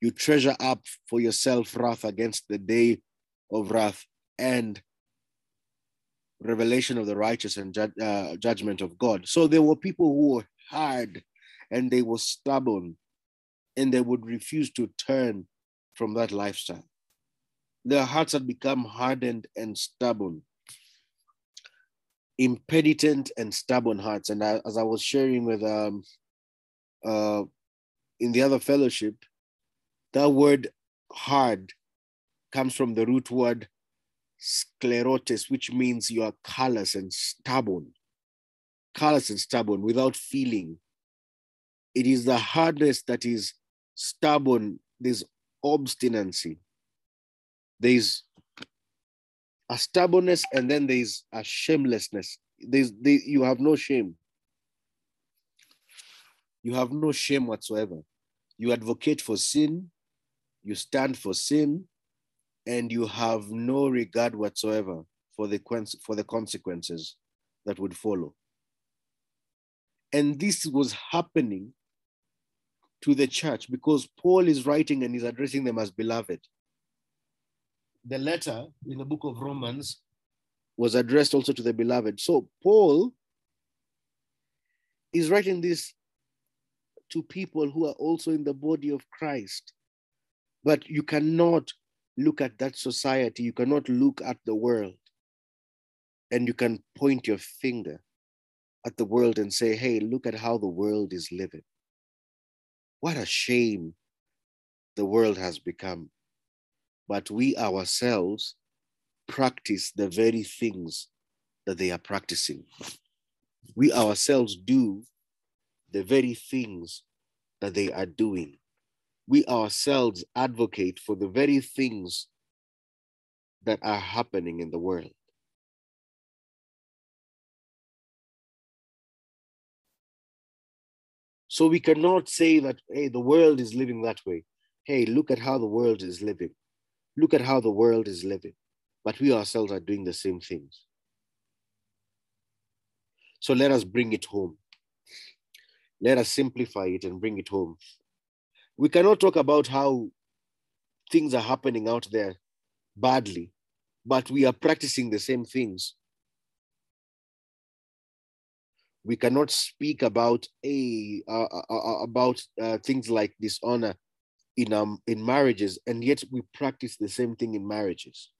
you treasure up for yourself wrath against the day of wrath and revelation of the righteous and ju- uh, judgment of God. So there were people who were hard and they were stubborn and they would refuse to turn from that lifestyle. Their hearts had become hardened and stubborn impenitent and stubborn hearts. And I, as I was sharing with um uh in the other fellowship, that word hard comes from the root word sclerotis, which means you are callous and stubborn, callous and stubborn without feeling. It is the hardness that is stubborn, there's obstinacy, there's a stubbornness, and then there's a shamelessness. There's they, you have no shame. You have no shame whatsoever. You advocate for sin, you stand for sin, and you have no regard whatsoever for the, for the consequences that would follow. And this was happening to the church because Paul is writing and he's addressing them as beloved. The letter in the book of Romans was addressed also to the beloved. So Paul is writing this to people who are also in the body of Christ. But you cannot look at that society, you cannot look at the world, and you can point your finger at the world and say, hey, look at how the world is living. What a shame the world has become. But we ourselves practice the very things that they are practicing. We ourselves do the very things that they are doing. We ourselves advocate for the very things that are happening in the world. So we cannot say that, hey, the world is living that way. Hey, look at how the world is living. Look at how the world is living. But we ourselves are doing the same things. So let us bring it home. Let us simplify it and bring it home. We cannot talk about how things are happening out there badly, but we are practicing the same things we cannot speak about a uh, uh, about uh, things like dishonor in um in marriages and yet we practice the same thing in marriages.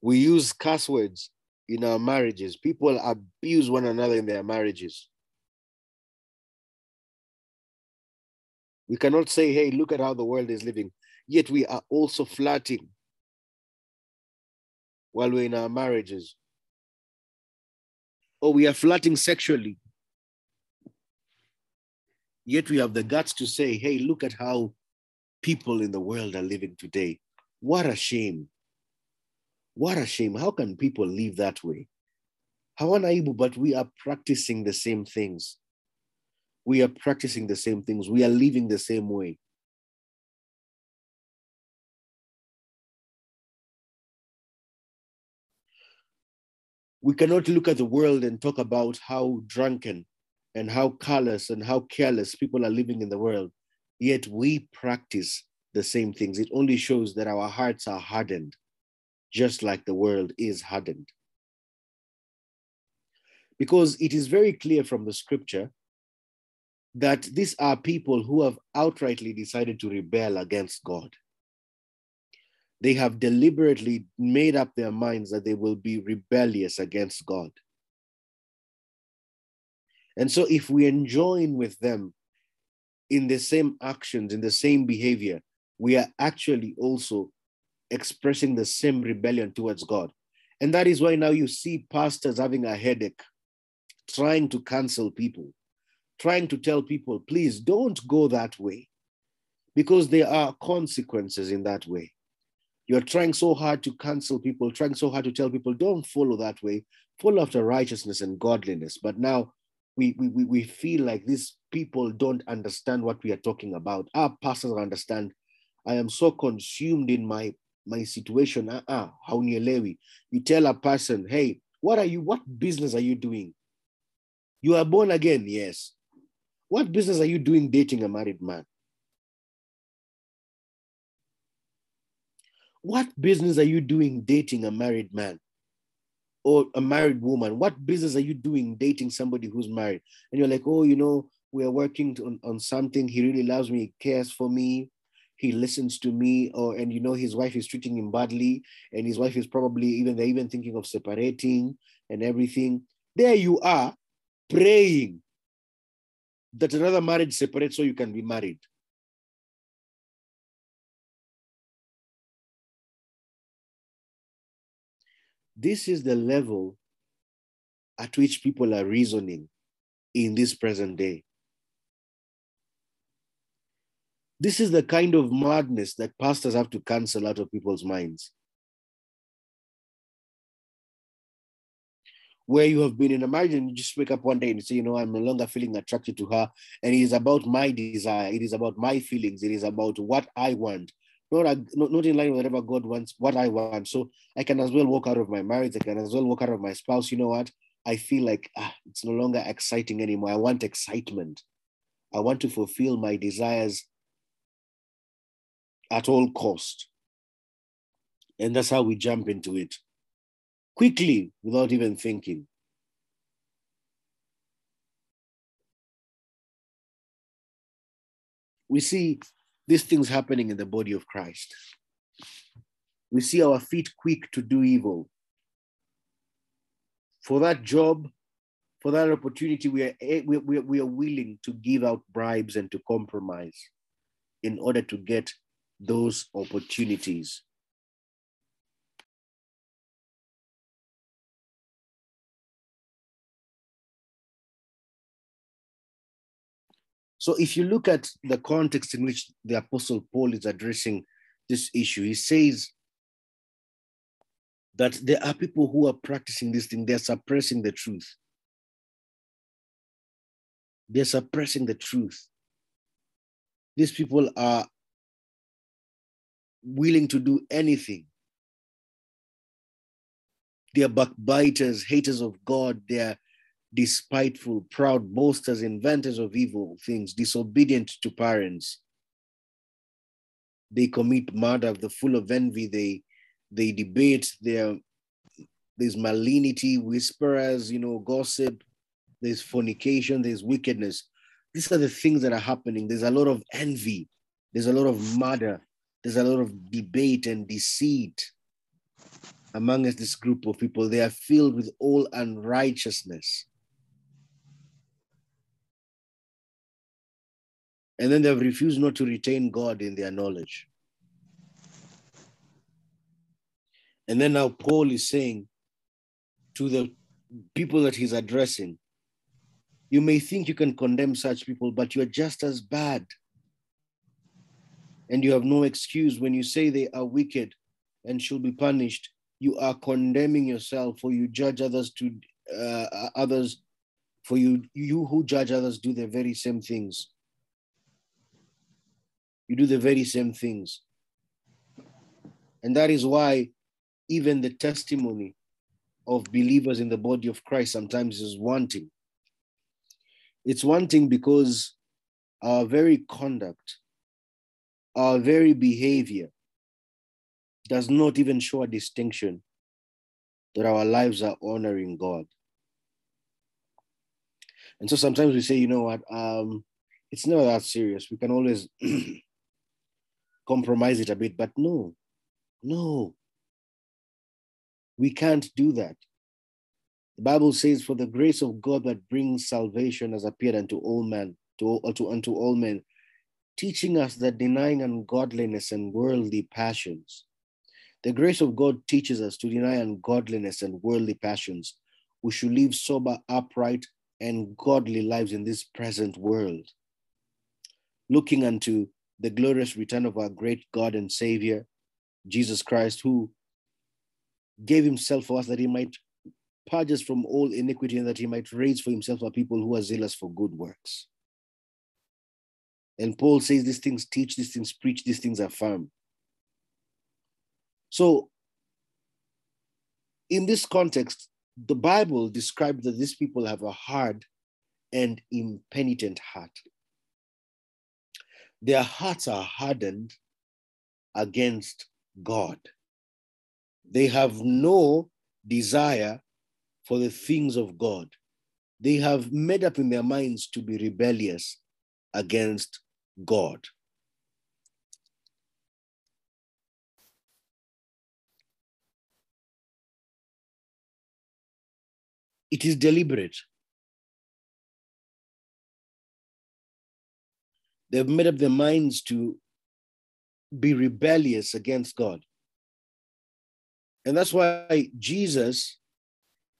We use curse words in our marriages. People abuse one another in their marriages. We cannot say hey look at how the world is living. Yet we are also flirting while we're in our marriages or we are flirting sexually. Yet we have the guts to say, hey, look at how people in the world are living today. What a shame. What a shame. How can people live that way? How unable, but we are practicing the same things. We are practicing the same things. We are living the same way. We cannot look at the world and talk about how drunken and how callous and how careless people are living in the world, yet we practice the same things. It only shows that our hearts are hardened, just like the world is hardened. Because it is very clear from the scripture that these are people who have outrightly decided to rebel against God they have deliberately made up their minds that they will be rebellious against God. And so, if we join with them in the same actions, in the same behavior, we are actually also expressing the same rebellion towards God. And that is why now you see pastors having a headache, trying to cancel people, trying to tell people, please don't go that way, because there are consequences in that way. You're trying so hard to cancel people, trying so hard to tell people, don't follow that way, follow after righteousness and godliness. But now we, we, we feel like these people don't understand what we are talking about. Our pastors understand. I am so consumed in my my situation. Uh-uh. You tell a person, hey, what are you, what business are you doing? You are born again, yes. What business are you doing dating a married man? What business are you doing dating a married man or a married woman? What business are you doing dating somebody who's married? And you're like, oh, you know, we're working on, on something. He really loves me, he cares for me, he listens to me, or and you know, his wife is treating him badly, and his wife is probably even they're even thinking of separating and everything. There you are praying that another marriage separates so you can be married. This is the level at which people are reasoning in this present day. This is the kind of madness that pastors have to cancel out of people's minds. Where you have been in a marriage and you just wake up one day and you say, you know, I'm no longer feeling attracted to her. And it is about my desire. It is about my feelings. It is about what I want. Not, not, in line with whatever God wants, what I want. So I can as well walk out of my marriage. I can as well walk out of my spouse. You know what? I feel like ah, it's no longer exciting anymore. I want excitement. I want to fulfill my desires at all cost. And that's how we jump into it quickly without even thinking. We see these things happening in the body of Christ. We see our feet quick to do evil. For that job, for that opportunity, we are, we, we, we are willing to give out bribes and to compromise in order to get those opportunities. So if you look at the context in which the Apostle Paul is addressing this issue, he says that there are people who are practicing this thing, they're suppressing the truth. They're suppressing the truth. These people are willing to do anything. They're backbiters, haters of God, they're despiteful, proud, boasters, inventors of evil things, disobedient to parents. They commit murder, they're full of envy, they they debate, there there's malignity, whisperers, you know, gossip, there's fornication, there's wickedness. These are the things that are happening. There's a lot of envy, there's a lot of murder, there's a lot of debate and deceit amongst this group of people. They are filled with all unrighteousness. And then they've refused not to retain God in their knowledge. And then now Paul is saying to the people that he's addressing, you may think you can condemn such people, but you're just as bad. And you have no excuse when you say they are wicked and should be punished. You are condemning yourself, for you judge others to uh, others. For you, you who judge others do the very same things. You do the very same things. And that is why even the testimony of believers in the body of Christ sometimes is wanting. It's wanting because our very conduct, our very behavior does not even show a distinction that our lives are honoring God. And so sometimes we say, you know what, um, it's never that serious. We can always compromise it a bit, but no, no. We can't do that. The Bible says, For the grace of God that brings salvation has appeared unto all men, to, to, unto all men, teaching us that denying ungodliness and worldly passions, the grace of God teaches us to deny ungodliness and worldly passions. We should live sober, upright, and godly lives in this present world, looking unto the glorious return of our great God and Savior, Jesus Christ, who gave himself for us that he might purge us from all iniquity and that he might raise for himself a people who are zealous for good works. And Paul says these things teach, these things preach, these things affirm. So, in this context, the Bible describes that these people have a hard and impenitent heart. Their hearts are hardened against God. They have no desire for the things of God. They have made up in their minds to be rebellious against God. It is deliberate. They've made up their minds to be rebellious against God. And that's why Jesus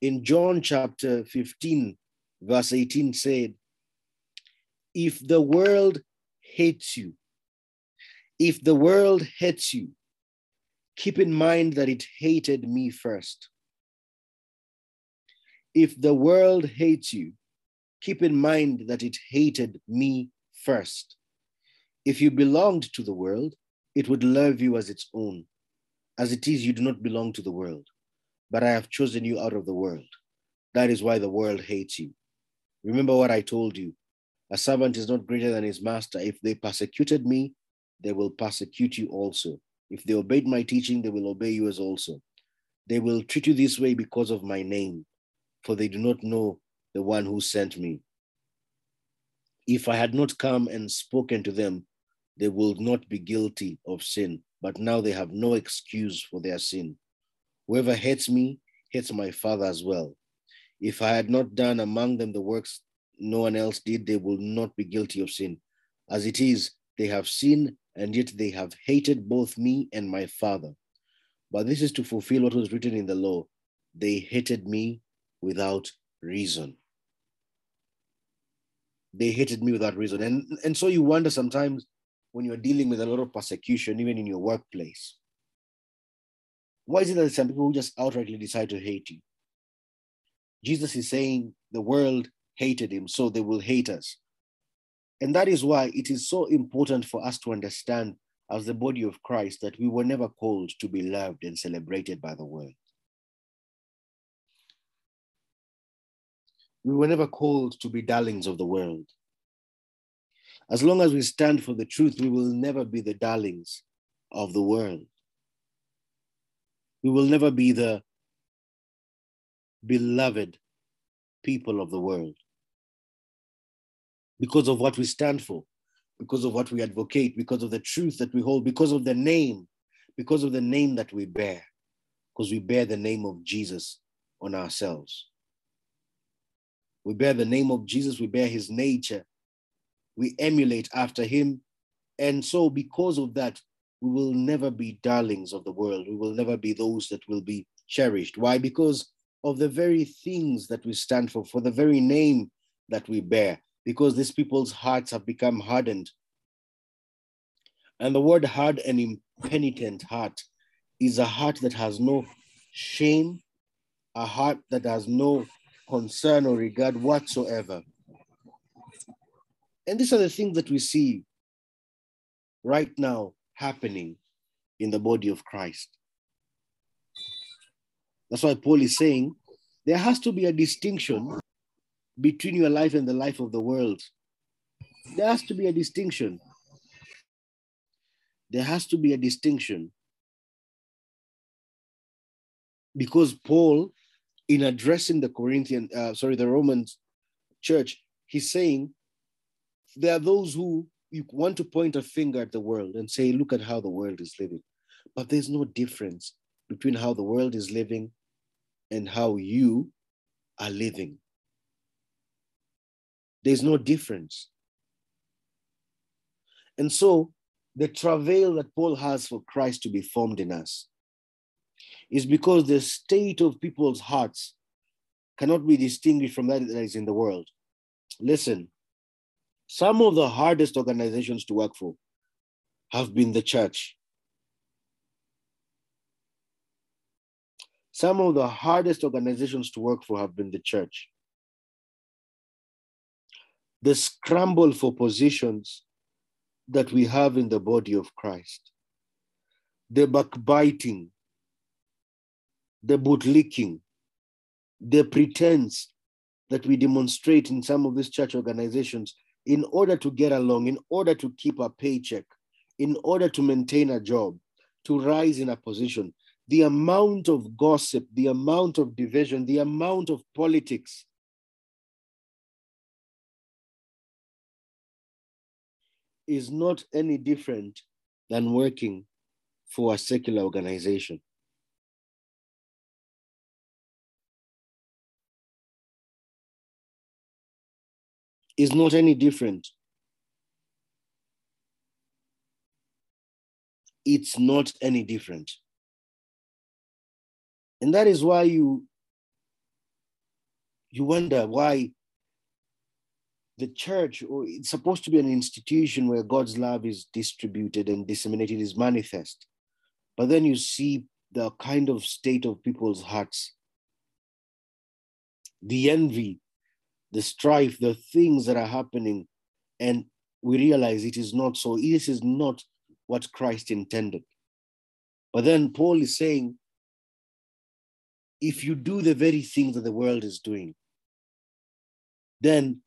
in John chapter 15, verse 18 said, If the world hates you, if the world hates you, keep in mind that it hated me first. If the world hates you, keep in mind that it hated me first. If you belonged to the world, it would love you as its own. As it is, you do not belong to the world, but I have chosen you out of the world. That is why the world hates you. Remember what I told you a servant is not greater than his master. If they persecuted me, they will persecute you also. If they obeyed my teaching, they will obey you as also. They will treat you this way because of my name, for they do not know the one who sent me. If I had not come and spoken to them, they would not be guilty of sin, but now they have no excuse for their sin. Whoever hates me hates my Father as well. If I had not done among them the works no one else did, they will not be guilty of sin. As it is, they have sinned, and yet they have hated both me and my Father. But this is to fulfill what was written in the law. They hated me without reason. They hated me without reason. And, and so you wonder sometimes when you're dealing with a lot of persecution, even in your workplace, why is it that some people who just outrightly decide to hate you? Jesus is saying the world hated him, so they will hate us. And that is why it is so important for us to understand as the body of Christ that we were never called to be loved and celebrated by the world. We were never called to be darlings of the world. As long as we stand for the truth, we will never be the darlings of the world. We will never be the beloved people of the world because of what we stand for, because of what we advocate, because of the truth that we hold, because of the name, because of the name that we bear, because we bear the name of Jesus on ourselves. We bear the name of Jesus, we bear his nature, we emulate after him. And so, because of that, we will never be darlings of the world. We will never be those that will be cherished. Why? Because of the very things that we stand for, for the very name that we bear because these people's hearts have become hardened. And the word hard and impenitent heart is a heart that has no shame, a heart that has no concern or regard whatsoever. And these are the things that we see right now happening in the body of Christ. That's why Paul is saying there has to be a distinction between your life and the life of the world. There has to be a distinction. There has to be a distinction. Because Paul, in addressing the Corinthian, uh, sorry, the Roman church, he's saying there are those who you want to point a finger at the world and say, look at how the world is living. But there's no difference between how the world is living and how you are living. There's no difference. And so the travail that Paul has for Christ to be formed in us is because the state of people's hearts cannot be distinguished from that that is in the world. Listen, some of the hardest organizations to work for have been the church. Some of the hardest organizations to work for have been the church the scramble for positions that we have in the body of Christ, the backbiting, the bootlicking, the pretense that we demonstrate in some of these church organizations in order to get along, in order to keep a paycheck, in order to maintain a job, to rise in a position. The amount of gossip, the amount of division, the amount of politics is not any different than working for a secular organization. Is not any different. It's not any different. And that is why you you wonder why the church or it's supposed to be an institution where god's love is distributed and disseminated is manifest but then you see the kind of state of people's hearts the envy, the strife, the things that are happening, and we realize it is not so. This is not what Christ intended. But then Paul is saying, if you do the very things that the world is doing, then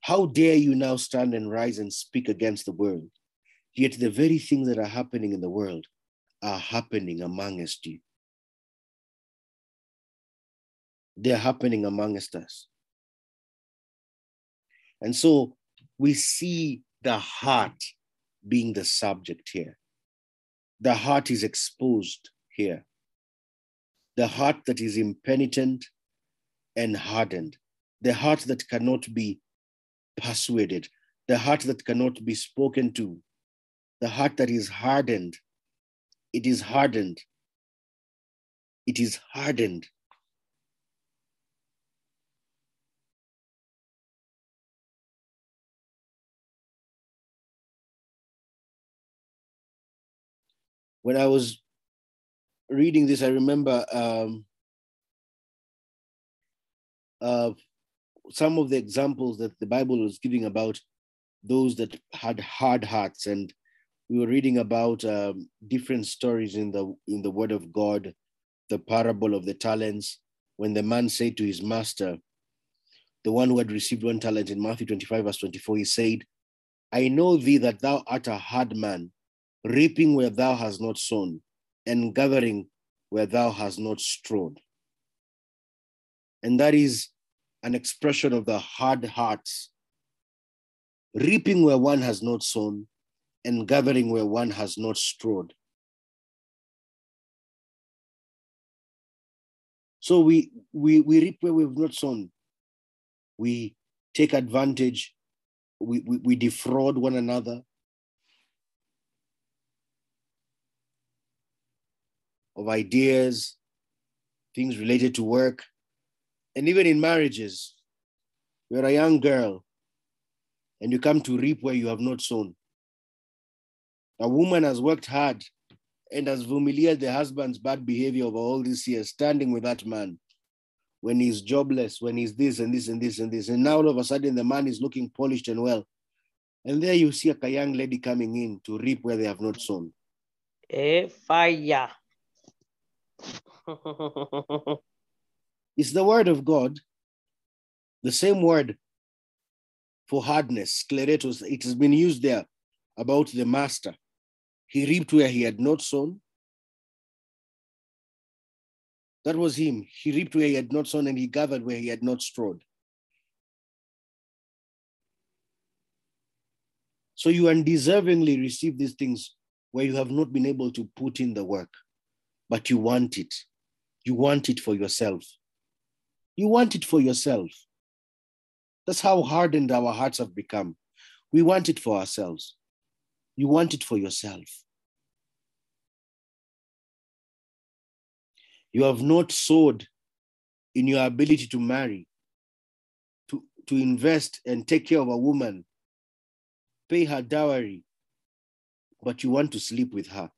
how dare you now stand and rise and speak against the world? Yet the very things that are happening in the world are happening amongst you. They're happening amongst us. And so we see the heart being the subject here. The heart is exposed here. The heart that is impenitent and hardened. The heart that cannot be persuaded. The heart that cannot be spoken to. The heart that is hardened. It is hardened. It is hardened. When I was reading this, I remember um, uh, some of the examples that the Bible was giving about those that had hard hearts, and we were reading about um, different stories in the in the Word of God, the parable of the talents, when the man said to his master, the one who had received one talent in Matthew 25, verse 24, he said, I know thee that thou art a hard man reaping where thou hast not sown, and gathering where thou hast not strawed. And that is an expression of the hard hearts, reaping where one has not sown, and gathering where one has not strawed. So we, we, we reap where we've not sown. We take advantage, we, we, we defraud one another, of ideas, things related to work, and even in marriages. You're a young girl and you come to reap where you have not sown. A woman has worked hard and has humiliated the husband's bad behavior over all these years, standing with that man when he's jobless, when he's this and this and this and this. And now all of a sudden the man is looking polished and well. And there you see a young lady coming in to reap where they have not sown. Eh, fire. it's the word of God, the same word for hardness, scleretos. It has been used there about the master. He reaped where he had not sown. That was him. He reaped where he had not sown and he gathered where he had not strawed. So you undeservingly receive these things where you have not been able to put in the work but you want it. You want it for yourself. You want it for yourself. That's how hardened our hearts have become. We want it for ourselves. You want it for yourself. You have not sowed in your ability to marry, to, to invest and take care of a woman, pay her dowry, but you want to sleep with her.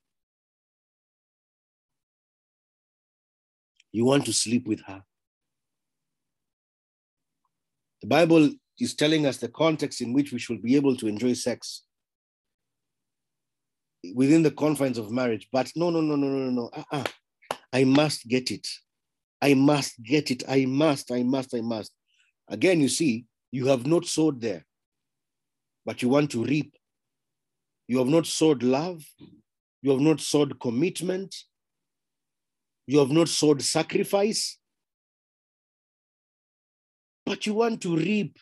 You want to sleep with her. The Bible is telling us the context in which we should be able to enjoy sex within the confines of marriage. But no, no, no, no, no, no. Uh-uh. I must get it. I must get it. I must, I must, I must. Again, you see, you have not sowed there, but you want to reap. You have not sowed love. You have not sowed commitment. You have not sowed sacrifice, but you want to reap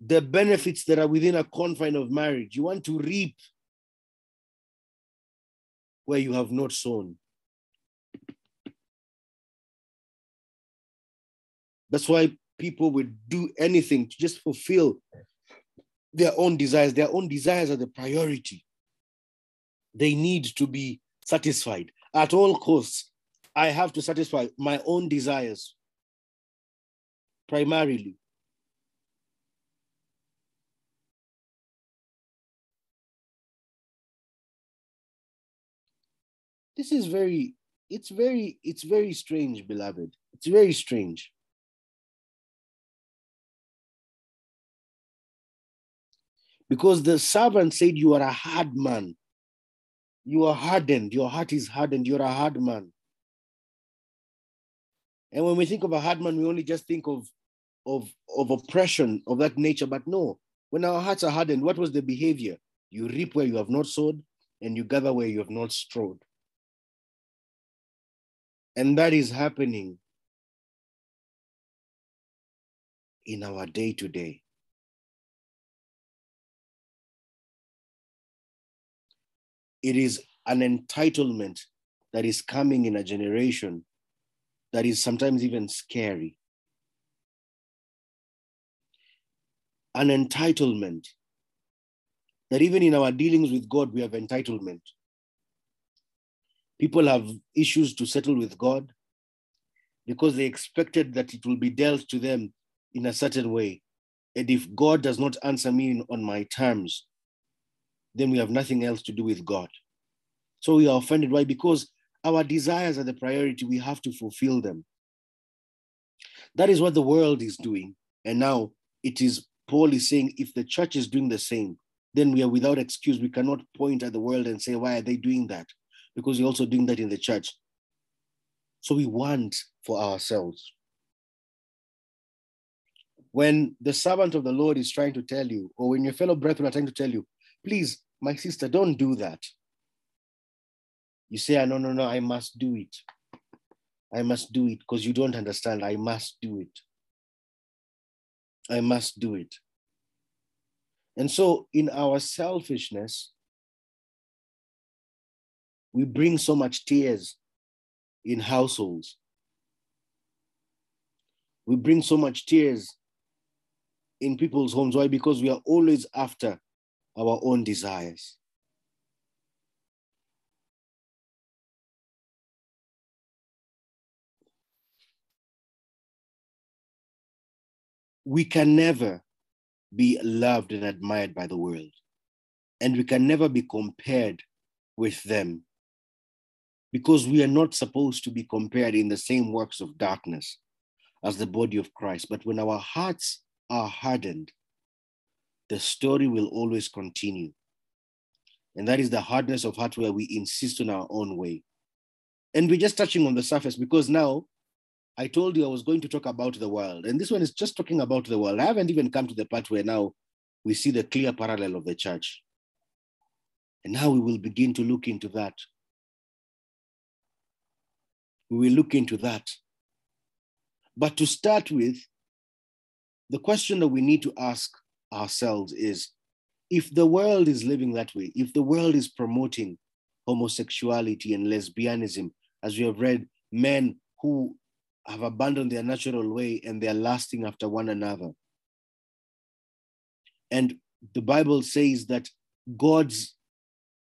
the benefits that are within a confine of marriage. You want to reap where you have not sown. That's why people would do anything to just fulfill their own desires. Their own desires are the priority. They need to be satisfied at all costs, I have to satisfy my own desires primarily. This is very, it's very, it's very strange, beloved. It's very strange. Because the servant said, You are a hard man. You are hardened. Your heart is hardened. You're a hard man. And when we think of a hard man, we only just think of, of, of oppression of that nature. But no, when our hearts are hardened, what was the behavior? You reap where you have not sowed, and you gather where you have not strode. And that is happening in our day to day. It is an entitlement that is coming in a generation that is sometimes even scary. An entitlement that even in our dealings with God, we have entitlement. People have issues to settle with God because they expected that it will be dealt to them in a certain way. And if God does not answer me on my terms, then we have nothing else to do with God. So we are offended. Why? Because our desires are the priority. We have to fulfill them. That is what the world is doing. And now it is Paul is saying if the church is doing the same, then we are without excuse. We cannot point at the world and say, why are they doing that? Because you're also doing that in the church. So we want for ourselves. When the servant of the Lord is trying to tell you, or when your fellow brethren are trying to tell you, please, my sister, don't do that. You say, oh, no, no, no, I must do it. I must do it because you don't understand. I must do it. I must do it. And so, in our selfishness, we bring so much tears in households. We bring so much tears in people's homes. Why? Because we are always after our own desires. we can never be loved and admired by the world. And we can never be compared with them because we are not supposed to be compared in the same works of darkness as the body of Christ. But when our hearts are hardened, the story will always continue. And that is the hardness of heart where we insist on our own way. And we're just touching on the surface because now I told you I was going to talk about the world. And this one is just talking about the world. I haven't even come to the part where now we see the clear parallel of the church. And now we will begin to look into that. We will look into that. But to start with, the question that we need to ask ourselves is if the world is living that way, if the world is promoting homosexuality and lesbianism, as we have read, men who have abandoned their natural way and they are lasting after one another. And the Bible says that God's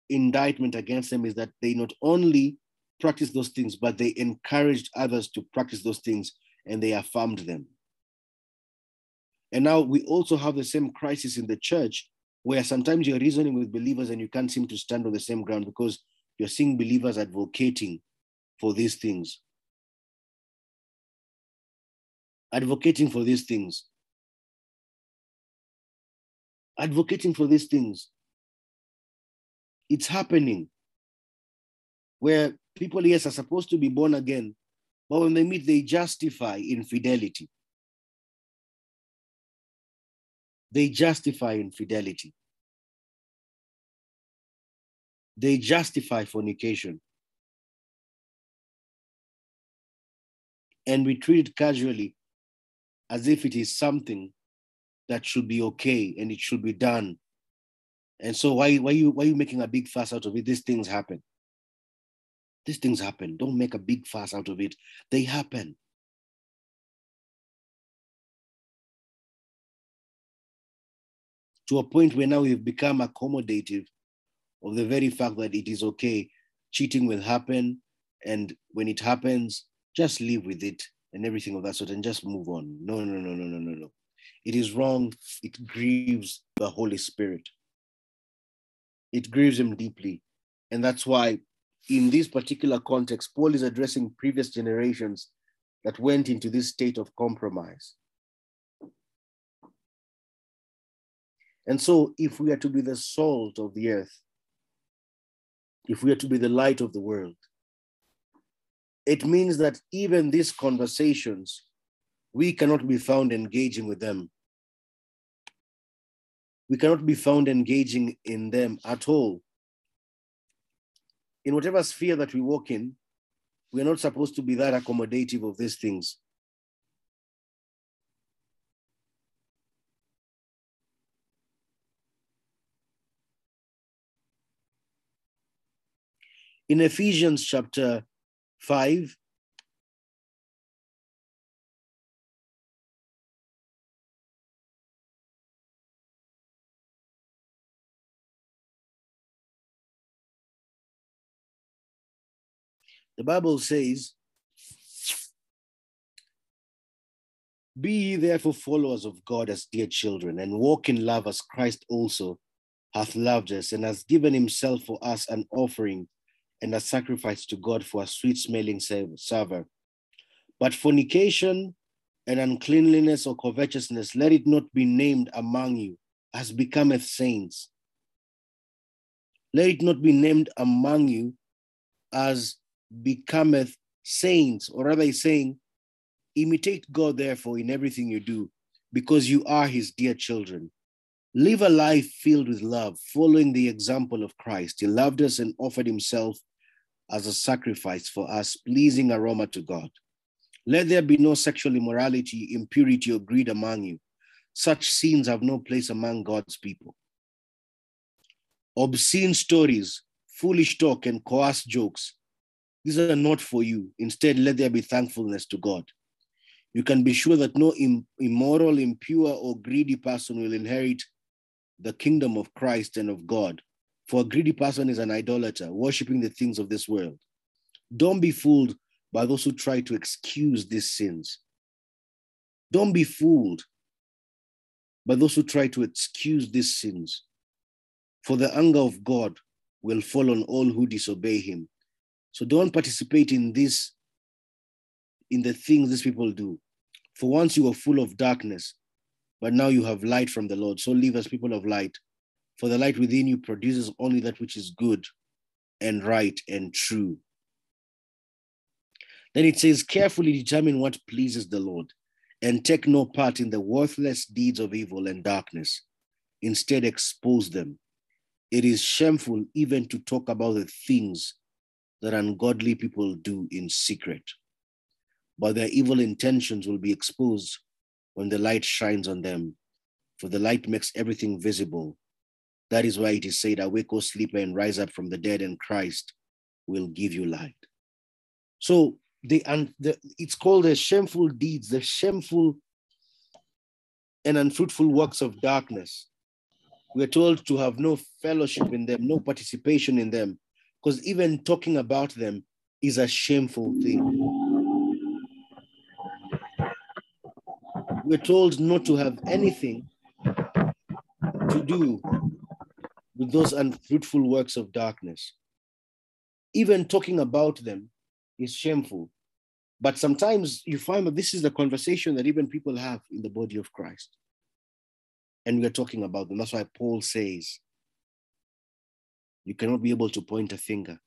indictment against them is that they not only practice those things, but they encouraged others to practice those things and they affirmed them. And now we also have the same crisis in the church where sometimes you're reasoning with believers and you can't seem to stand on the same ground because you're seeing believers advocating for these things advocating for these things. Advocating for these things. It's happening where people, yes, are supposed to be born again, but when they meet, they justify infidelity. They justify infidelity. They justify fornication. And we treat it casually as if it is something that should be okay and it should be done. And so why why you why are you making a big fuss out of it? These things happen. These things happen. Don't make a big fuss out of it. They happen. To a point where now we've become accommodative of the very fact that it is okay. Cheating will happen. And when it happens, just live with it and everything of that sort and just move on. No, no, no, no, no, no, no. It is wrong. It grieves the Holy Spirit. It grieves him deeply. And that's why, in this particular context, Paul is addressing previous generations that went into this state of compromise. And so, if we are to be the salt of the earth, if we are to be the light of the world, it means that even these conversations, we cannot be found engaging with them. We cannot be found engaging in them at all. In whatever sphere that we walk in, we're not supposed to be that accommodative of these things. In Ephesians chapter 5, the Bible says, Be ye therefore followers of God as dear children, and walk in love as Christ also hath loved us, and has given himself for us an offering and a sacrifice to God for a sweet smelling savor. But fornication and uncleanliness or covetousness, let it not be named among you as becometh saints. Let it not be named among you as becometh saints, or rather, he's saying, imitate God, therefore, in everything you do, because you are his dear children. Live a life filled with love, following the example of Christ. He loved us and offered himself as a sacrifice for us, pleasing aroma to God. Let there be no sexual immorality, impurity, or greed among you. Such sins have no place among God's people. Obscene stories, foolish talk, and coarse jokes, these are not for you. Instead, let there be thankfulness to God. You can be sure that no immoral, impure, or greedy person will inherit the kingdom of Christ and of God. For a greedy person is an idolater, worshiping the things of this world. Don't be fooled by those who try to excuse these sins. Don't be fooled by those who try to excuse these sins. For the anger of God will fall on all who disobey him. So don't participate in this, in the things these people do. For once you were full of darkness, but now you have light from the Lord. So live as people of light. For the light within you produces only that which is good and right and true. Then it says, carefully determine what pleases the Lord and take no part in the worthless deeds of evil and darkness. Instead, expose them. It is shameful even to talk about the things that ungodly people do in secret. But their evil intentions will be exposed when the light shines on them, for the light makes everything visible that is why it is said, Awake, O sleeper, and rise up from the dead, and Christ will give you light. So the and the, it's called the shameful deeds, the shameful and unfruitful works of darkness. We're told to have no fellowship in them, no participation in them, because even talking about them is a shameful thing. We're told not to have anything to do with those unfruitful works of darkness. Even talking about them is shameful. But sometimes you find that this is the conversation that even people have in the body of Christ. And we're talking about them. That's why Paul says you cannot be able to point a finger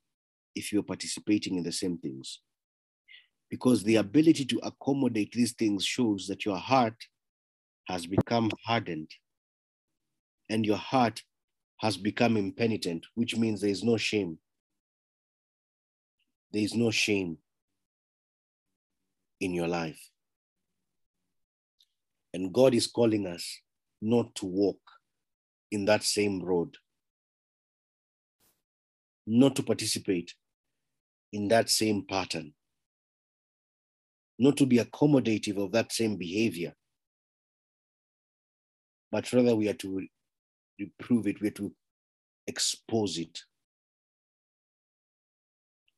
if you're participating in the same things. Because the ability to accommodate these things shows that your heart has become hardened and your heart has become impenitent, which means there is no shame. There is no shame in your life. And God is calling us not to walk in that same road, not to participate in that same pattern, not to be accommodative of that same behavior, but rather we are to reprove it, we have to expose it.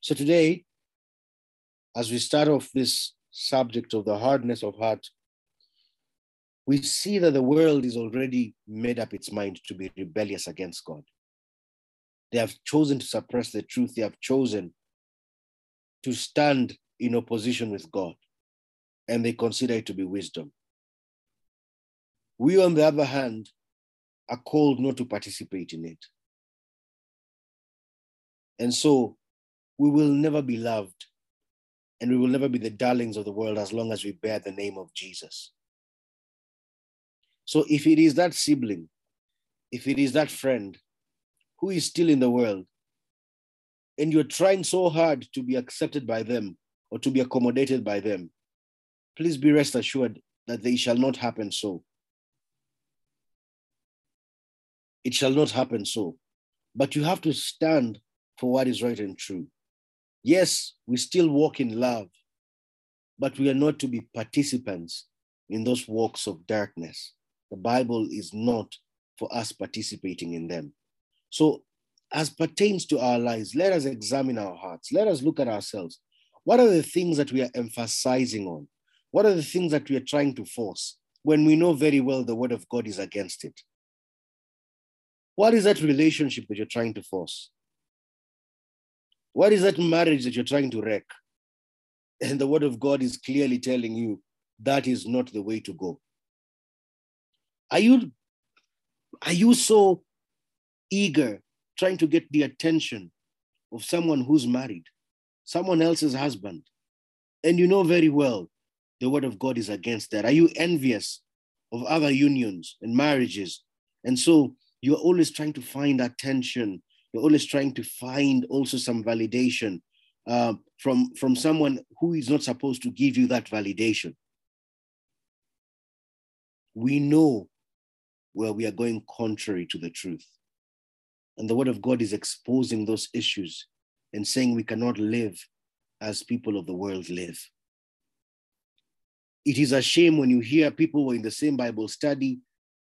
So today, as we start off this subject of the hardness of heart, we see that the world is already made up its mind to be rebellious against God. They have chosen to suppress the truth. They have chosen to stand in opposition with God. and they consider it to be wisdom. We, on the other hand, are called not to participate in it. And so we will never be loved and we will never be the darlings of the world as long as we bear the name of Jesus. So if it is that sibling, if it is that friend who is still in the world, and you're trying so hard to be accepted by them or to be accommodated by them, please be rest assured that they shall not happen so. It shall not happen so. But you have to stand for what is right and true. Yes, we still walk in love, but we are not to be participants in those walks of darkness. The Bible is not for us participating in them. So, as pertains to our lives, let us examine our hearts. Let us look at ourselves. What are the things that we are emphasizing on? What are the things that we are trying to force when we know very well the word of God is against it? What is that relationship that you're trying to force? What is that marriage that you're trying to wreck? And the word of God is clearly telling you that is not the way to go. Are you are you so eager trying to get the attention of someone who's married, someone else's husband, and you know very well the word of God is against that? Are you envious of other unions and marriages? And so you're always trying to find attention. You're always trying to find also some validation uh, from, from someone who is not supposed to give you that validation. We know where we are going contrary to the truth. And the word of God is exposing those issues and saying we cannot live as people of the world live. It is a shame when you hear people were in the same Bible study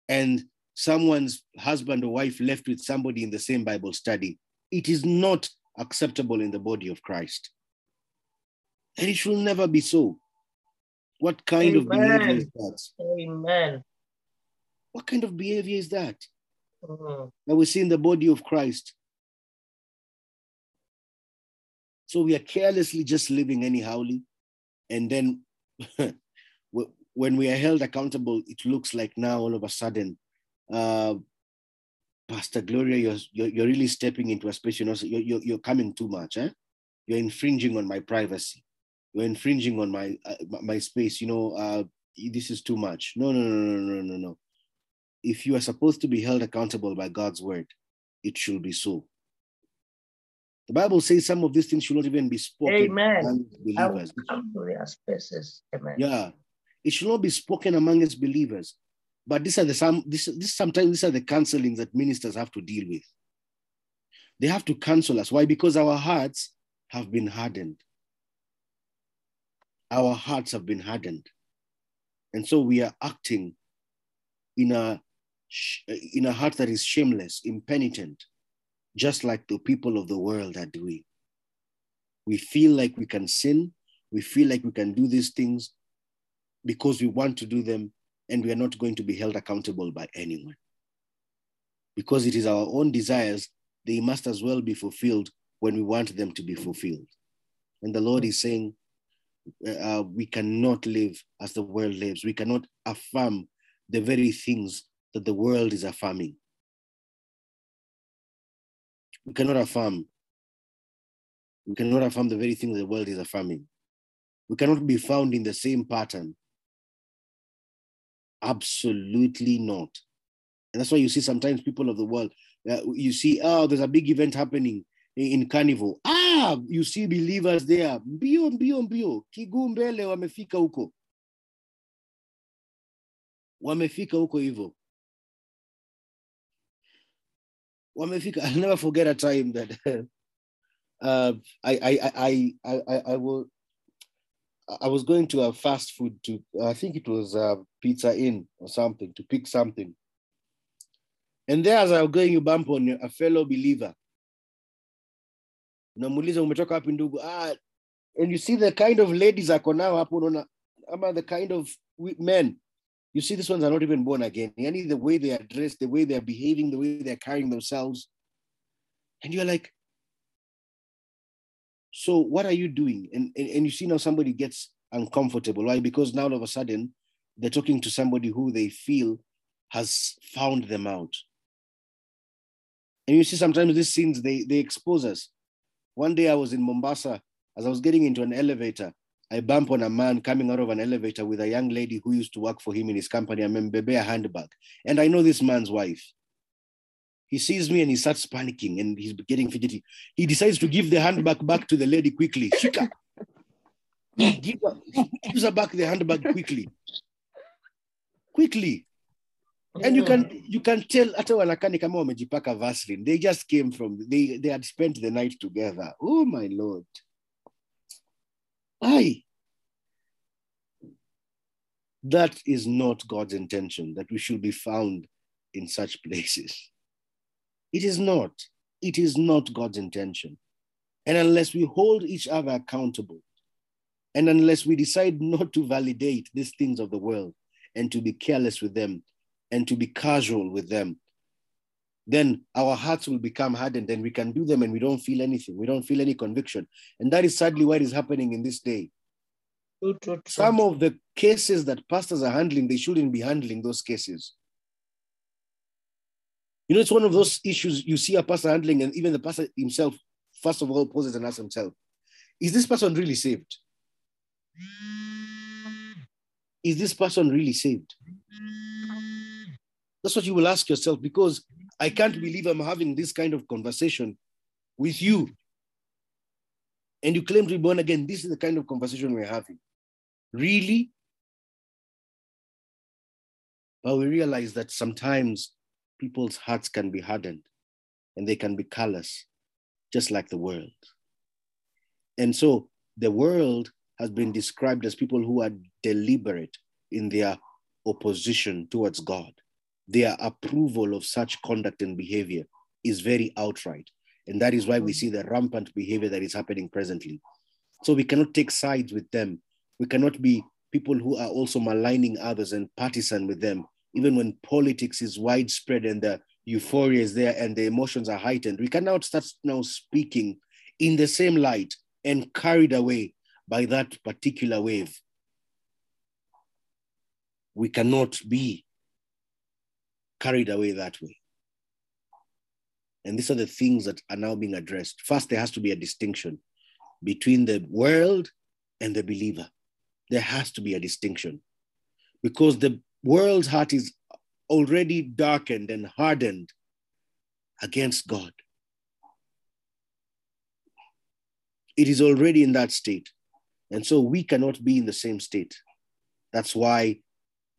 and someone's husband or wife left with somebody in the same Bible study. It is not acceptable in the body of Christ. And it should never be so. What kind of behavior is that? Amen. What kind of behavior is that? Mm. That we see in the body of Christ. So we are carelessly just living anyhowly. And then when we are held accountable, it looks like now all of a sudden, uh, Pastor Gloria, you're, you're, you're really stepping into a space, you know, you're, you're, you're coming too much. Eh? You're infringing on my privacy. You're infringing on my uh, my space. You know, uh, this is too much. No, no, no, no, no, no, no. If you are supposed to be held accountable by God's word, it should be so. The Bible says some of these things should not even be spoken Amen. among believers. come to their spaces. Amen. Yeah, it should not be spoken among its believers. But these are the some this, this sometimes these are the counselings that ministers have to deal with. They have to counsel us. Why? Because our hearts have been hardened. Our hearts have been hardened. And so we are acting in a in a heart that is shameless, impenitent, just like the people of the world are doing. We feel like we can sin, we feel like we can do these things because we want to do them, and we are not going to be held accountable by anyone. Because it is our own desires, they must as well be fulfilled when we want them to be fulfilled. And the Lord is saying, uh, we cannot live as the world lives. We cannot affirm the very things that the world is affirming. We cannot affirm. We cannot affirm the very things the world is affirming. We cannot be found in the same pattern. Absolutely not. And that's why you see sometimes people of the world, uh, you see, oh, there's a big event happening in, in Carnivore. Ah, you see believers there. Mbio, mbio, mbio. Kiguu mbele wamefika huko. Wamefika huko hivyo. Wamefika. I'll never forget a time that uh, I, I, I, I, I, I will I was going to a fast food to I think it was a Pizza Inn or something to pick something. And there as I was going, you bump on a fellow believer. Ah, and you see the kind of ladies ako nao hapo unaona ama the kind of men. You see these ones are not even born again. Yani the way they are dressed, the way they are behaving, the way they are carrying themselves. And you're like, so what are you doing? And, and, and you see now somebody gets uncomfortable. Why? Because now all of a sudden they're talking to somebody who they feel has found them out. And you see, sometimes these scenes they they expose us. One day I was in Mombasa, as I was getting into an elevator, I bump on a man coming out of an elevator with a young lady who used to work for him in his company. I'm Mbebe a handbag. And I know this man's wife. He sees me and he starts panicking and he's getting fidgety. He decides to give the handbag back to the lady quickly. Shika. Give her, gives her back the handbag quickly. Quickly. And you can you can tell hata wanakani kama wamejipaka Vaseline. They just came from they they had spent the night together. Oh my lord. Aye. That is not God's intention that we should be found in such places. It is not. It is not God's intention. And unless we hold each other accountable, and unless we decide not to validate these things of the world and to be careless with them and to be casual with them, then our hearts will become hardened and we can do them and we don't feel anything. We don't feel any conviction. And that is sadly what is happening in this day. Some of the cases that pastors are handling, they shouldn't be handling those cases. You know, it's one of those issues you see a pastor handling, and even the pastor himself, first of all, poses and asks himself, Is this person really saved? Is this person really saved? That's what you will ask yourself because I can't believe I'm having this kind of conversation with you. And you claim to be born again. This is the kind of conversation we're having. Really? But we realize that sometimes people's hearts can be hardened and they can be callous, just like the world. And so the world has been described as people who are deliberate in their opposition towards God. Their approval of such conduct and behavior is very outright. And that is why we see the rampant behavior that is happening presently. So we cannot take sides with them. We cannot be people who are also maligning others and partisan with them, even when politics is widespread and the euphoria is there and the emotions are heightened. We cannot start now speaking in the same light and carried away by that particular wave. We cannot be carried away that way. And these are the things that are now being addressed. First, there has to be a distinction between the world and the believer. There has to be a distinction because the world's heart is already darkened and hardened against God. It is already in that state. And so we cannot be in the same state. That's why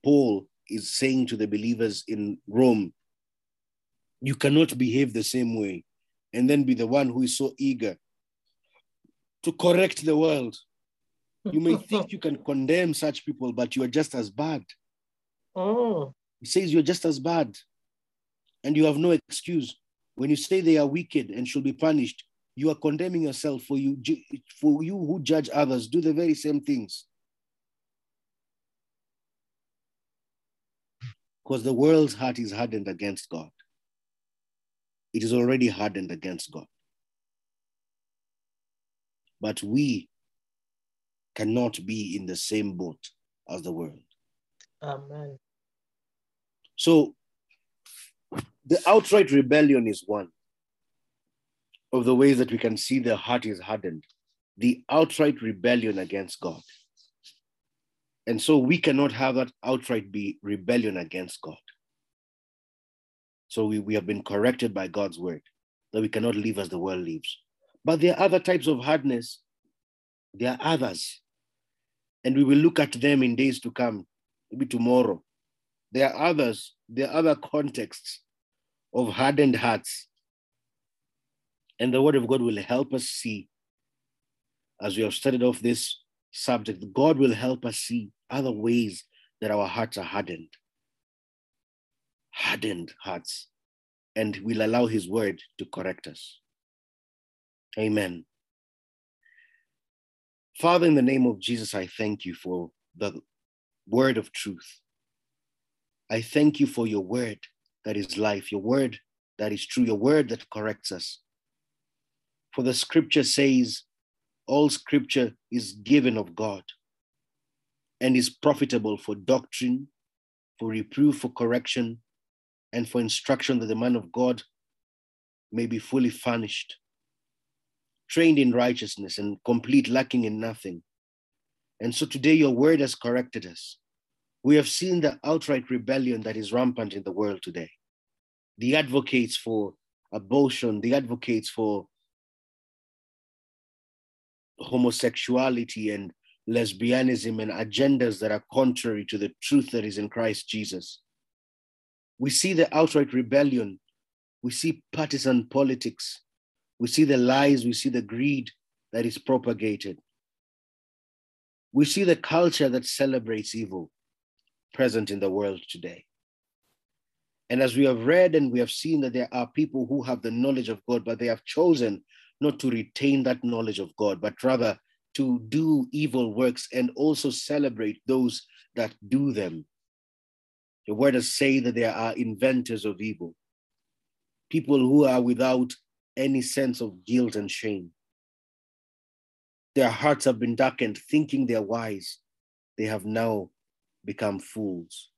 Paul is saying to the believers in Rome, you cannot behave the same way and then be the one who is so eager to correct the world. You may think you can condemn such people, but you are just as bad. Mm, He says you're just as bad and you have no excuse. When you say they are wicked and should be punished, you are condemning yourself for you for you who judge others do the very same things. Because the world's heart is hardened against God. It is already hardened against God. But we cannot be in the same boat as the world. Amen. So the outright rebellion is one of the ways that we can see the heart is hardened. The outright rebellion against God. And so we cannot have that outright be rebellion against God. So we, we have been corrected by God's word that we cannot live as the world lives. But there are other types of hardness. There are others. And we will look at them in days to come, maybe tomorrow. There are others, there are other contexts of hardened hearts. And the word of God will help us see, as we have started off this subject, God will help us see other ways that our hearts are hardened. Hardened hearts. And will allow his word to correct us. Amen. Father, in the name of Jesus, I thank you for the word of truth. I thank you for your word that is life, your word that is true, your word that corrects us. For the scripture says, all scripture is given of God and is profitable for doctrine, for reproof, for correction, and for instruction that the man of God may be fully furnished, trained in righteousness and complete, lacking in nothing. And so today your word has corrected us. We have seen the outright rebellion that is rampant in the world today. The advocates for abortion, the advocates for homosexuality and lesbianism and agendas that are contrary to the truth that is in Christ Jesus. We see the outright rebellion. We see partisan politics. We see the lies. We see the greed that is propagated. We see the culture that celebrates evil present in the world today. And as we have read and we have seen that there are people who have the knowledge of God, but they have chosen not to retain that knowledge of God, but rather to do evil works and also celebrate those that do them. The word does say that there are inventors of evil, people who are without any sense of guilt and shame. Their hearts have been darkened, thinking they're wise. They have now become fools.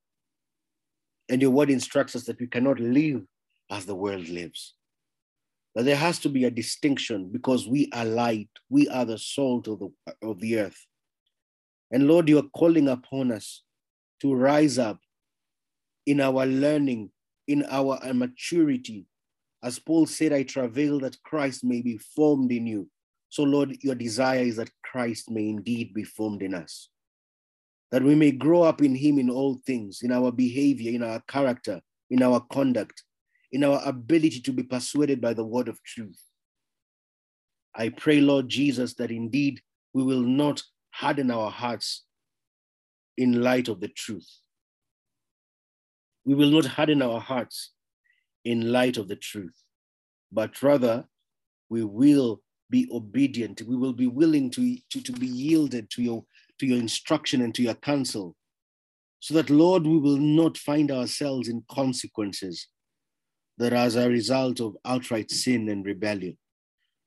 And your word instructs us that we cannot live as the world lives. That there has to be a distinction because we are light, we are the salt of the, of the earth. And Lord, you are calling upon us to rise up in our learning, in our maturity. As Paul said, I travail that Christ may be formed in you. So, Lord, your desire is that Christ may indeed be formed in us that we may grow up in Him in all things, in our behavior, in our character, in our conduct, in our ability to be persuaded by the word of truth. I pray, Lord Jesus, that indeed we will not harden our hearts in light of the truth. We will not harden our hearts in light of the truth, but rather we will be obedient. We will be willing to, to, to be yielded to your to your instruction and to your counsel, so that, Lord, we will not find ourselves in consequences that are as a result of outright sin and rebellion,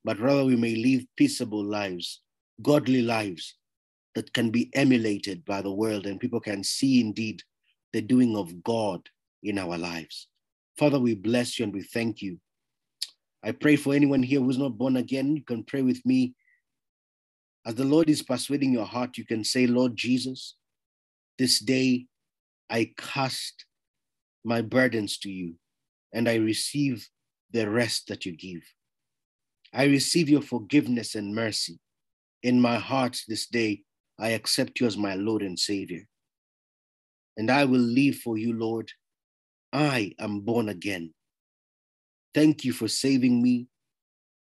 but rather we may live peaceable lives, godly lives that can be emulated by the world and people can see indeed the doing of God in our lives. Father, we bless you and we thank you. I pray for anyone here who's not born again. You can pray with me as the Lord is persuading your heart, you can say, Lord Jesus, this day I cast my burdens to you and I receive the rest that you give. I receive your forgiveness and mercy. In my heart this day, I accept you as my Lord and Savior. And I will live for you, Lord. I am born again. Thank you for saving me.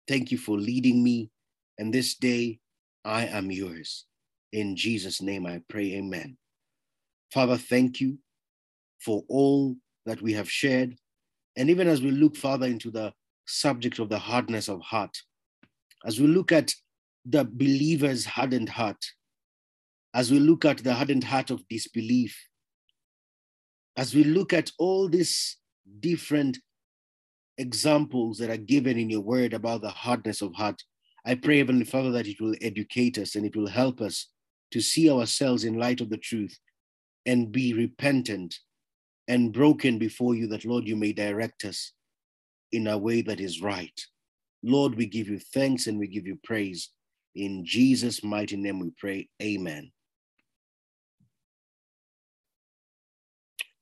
Thank you for leading me. And this day, I am yours. In Jesus' name I pray, amen. Father, thank you for all that we have shared. And even as we look further into the subject of the hardness of heart, as we look at the believer's hardened heart, as we look at the hardened heart of disbelief, as we look at all these different examples that are given in your word about the hardness of heart, I pray, Heavenly Father, that it will educate us and it will help us to see ourselves in light of the truth and be repentant and broken before you, that, Lord, you may direct us in a way that is right. Lord, we give you thanks and we give you praise. In Jesus' mighty name we pray. Amen.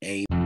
Amen.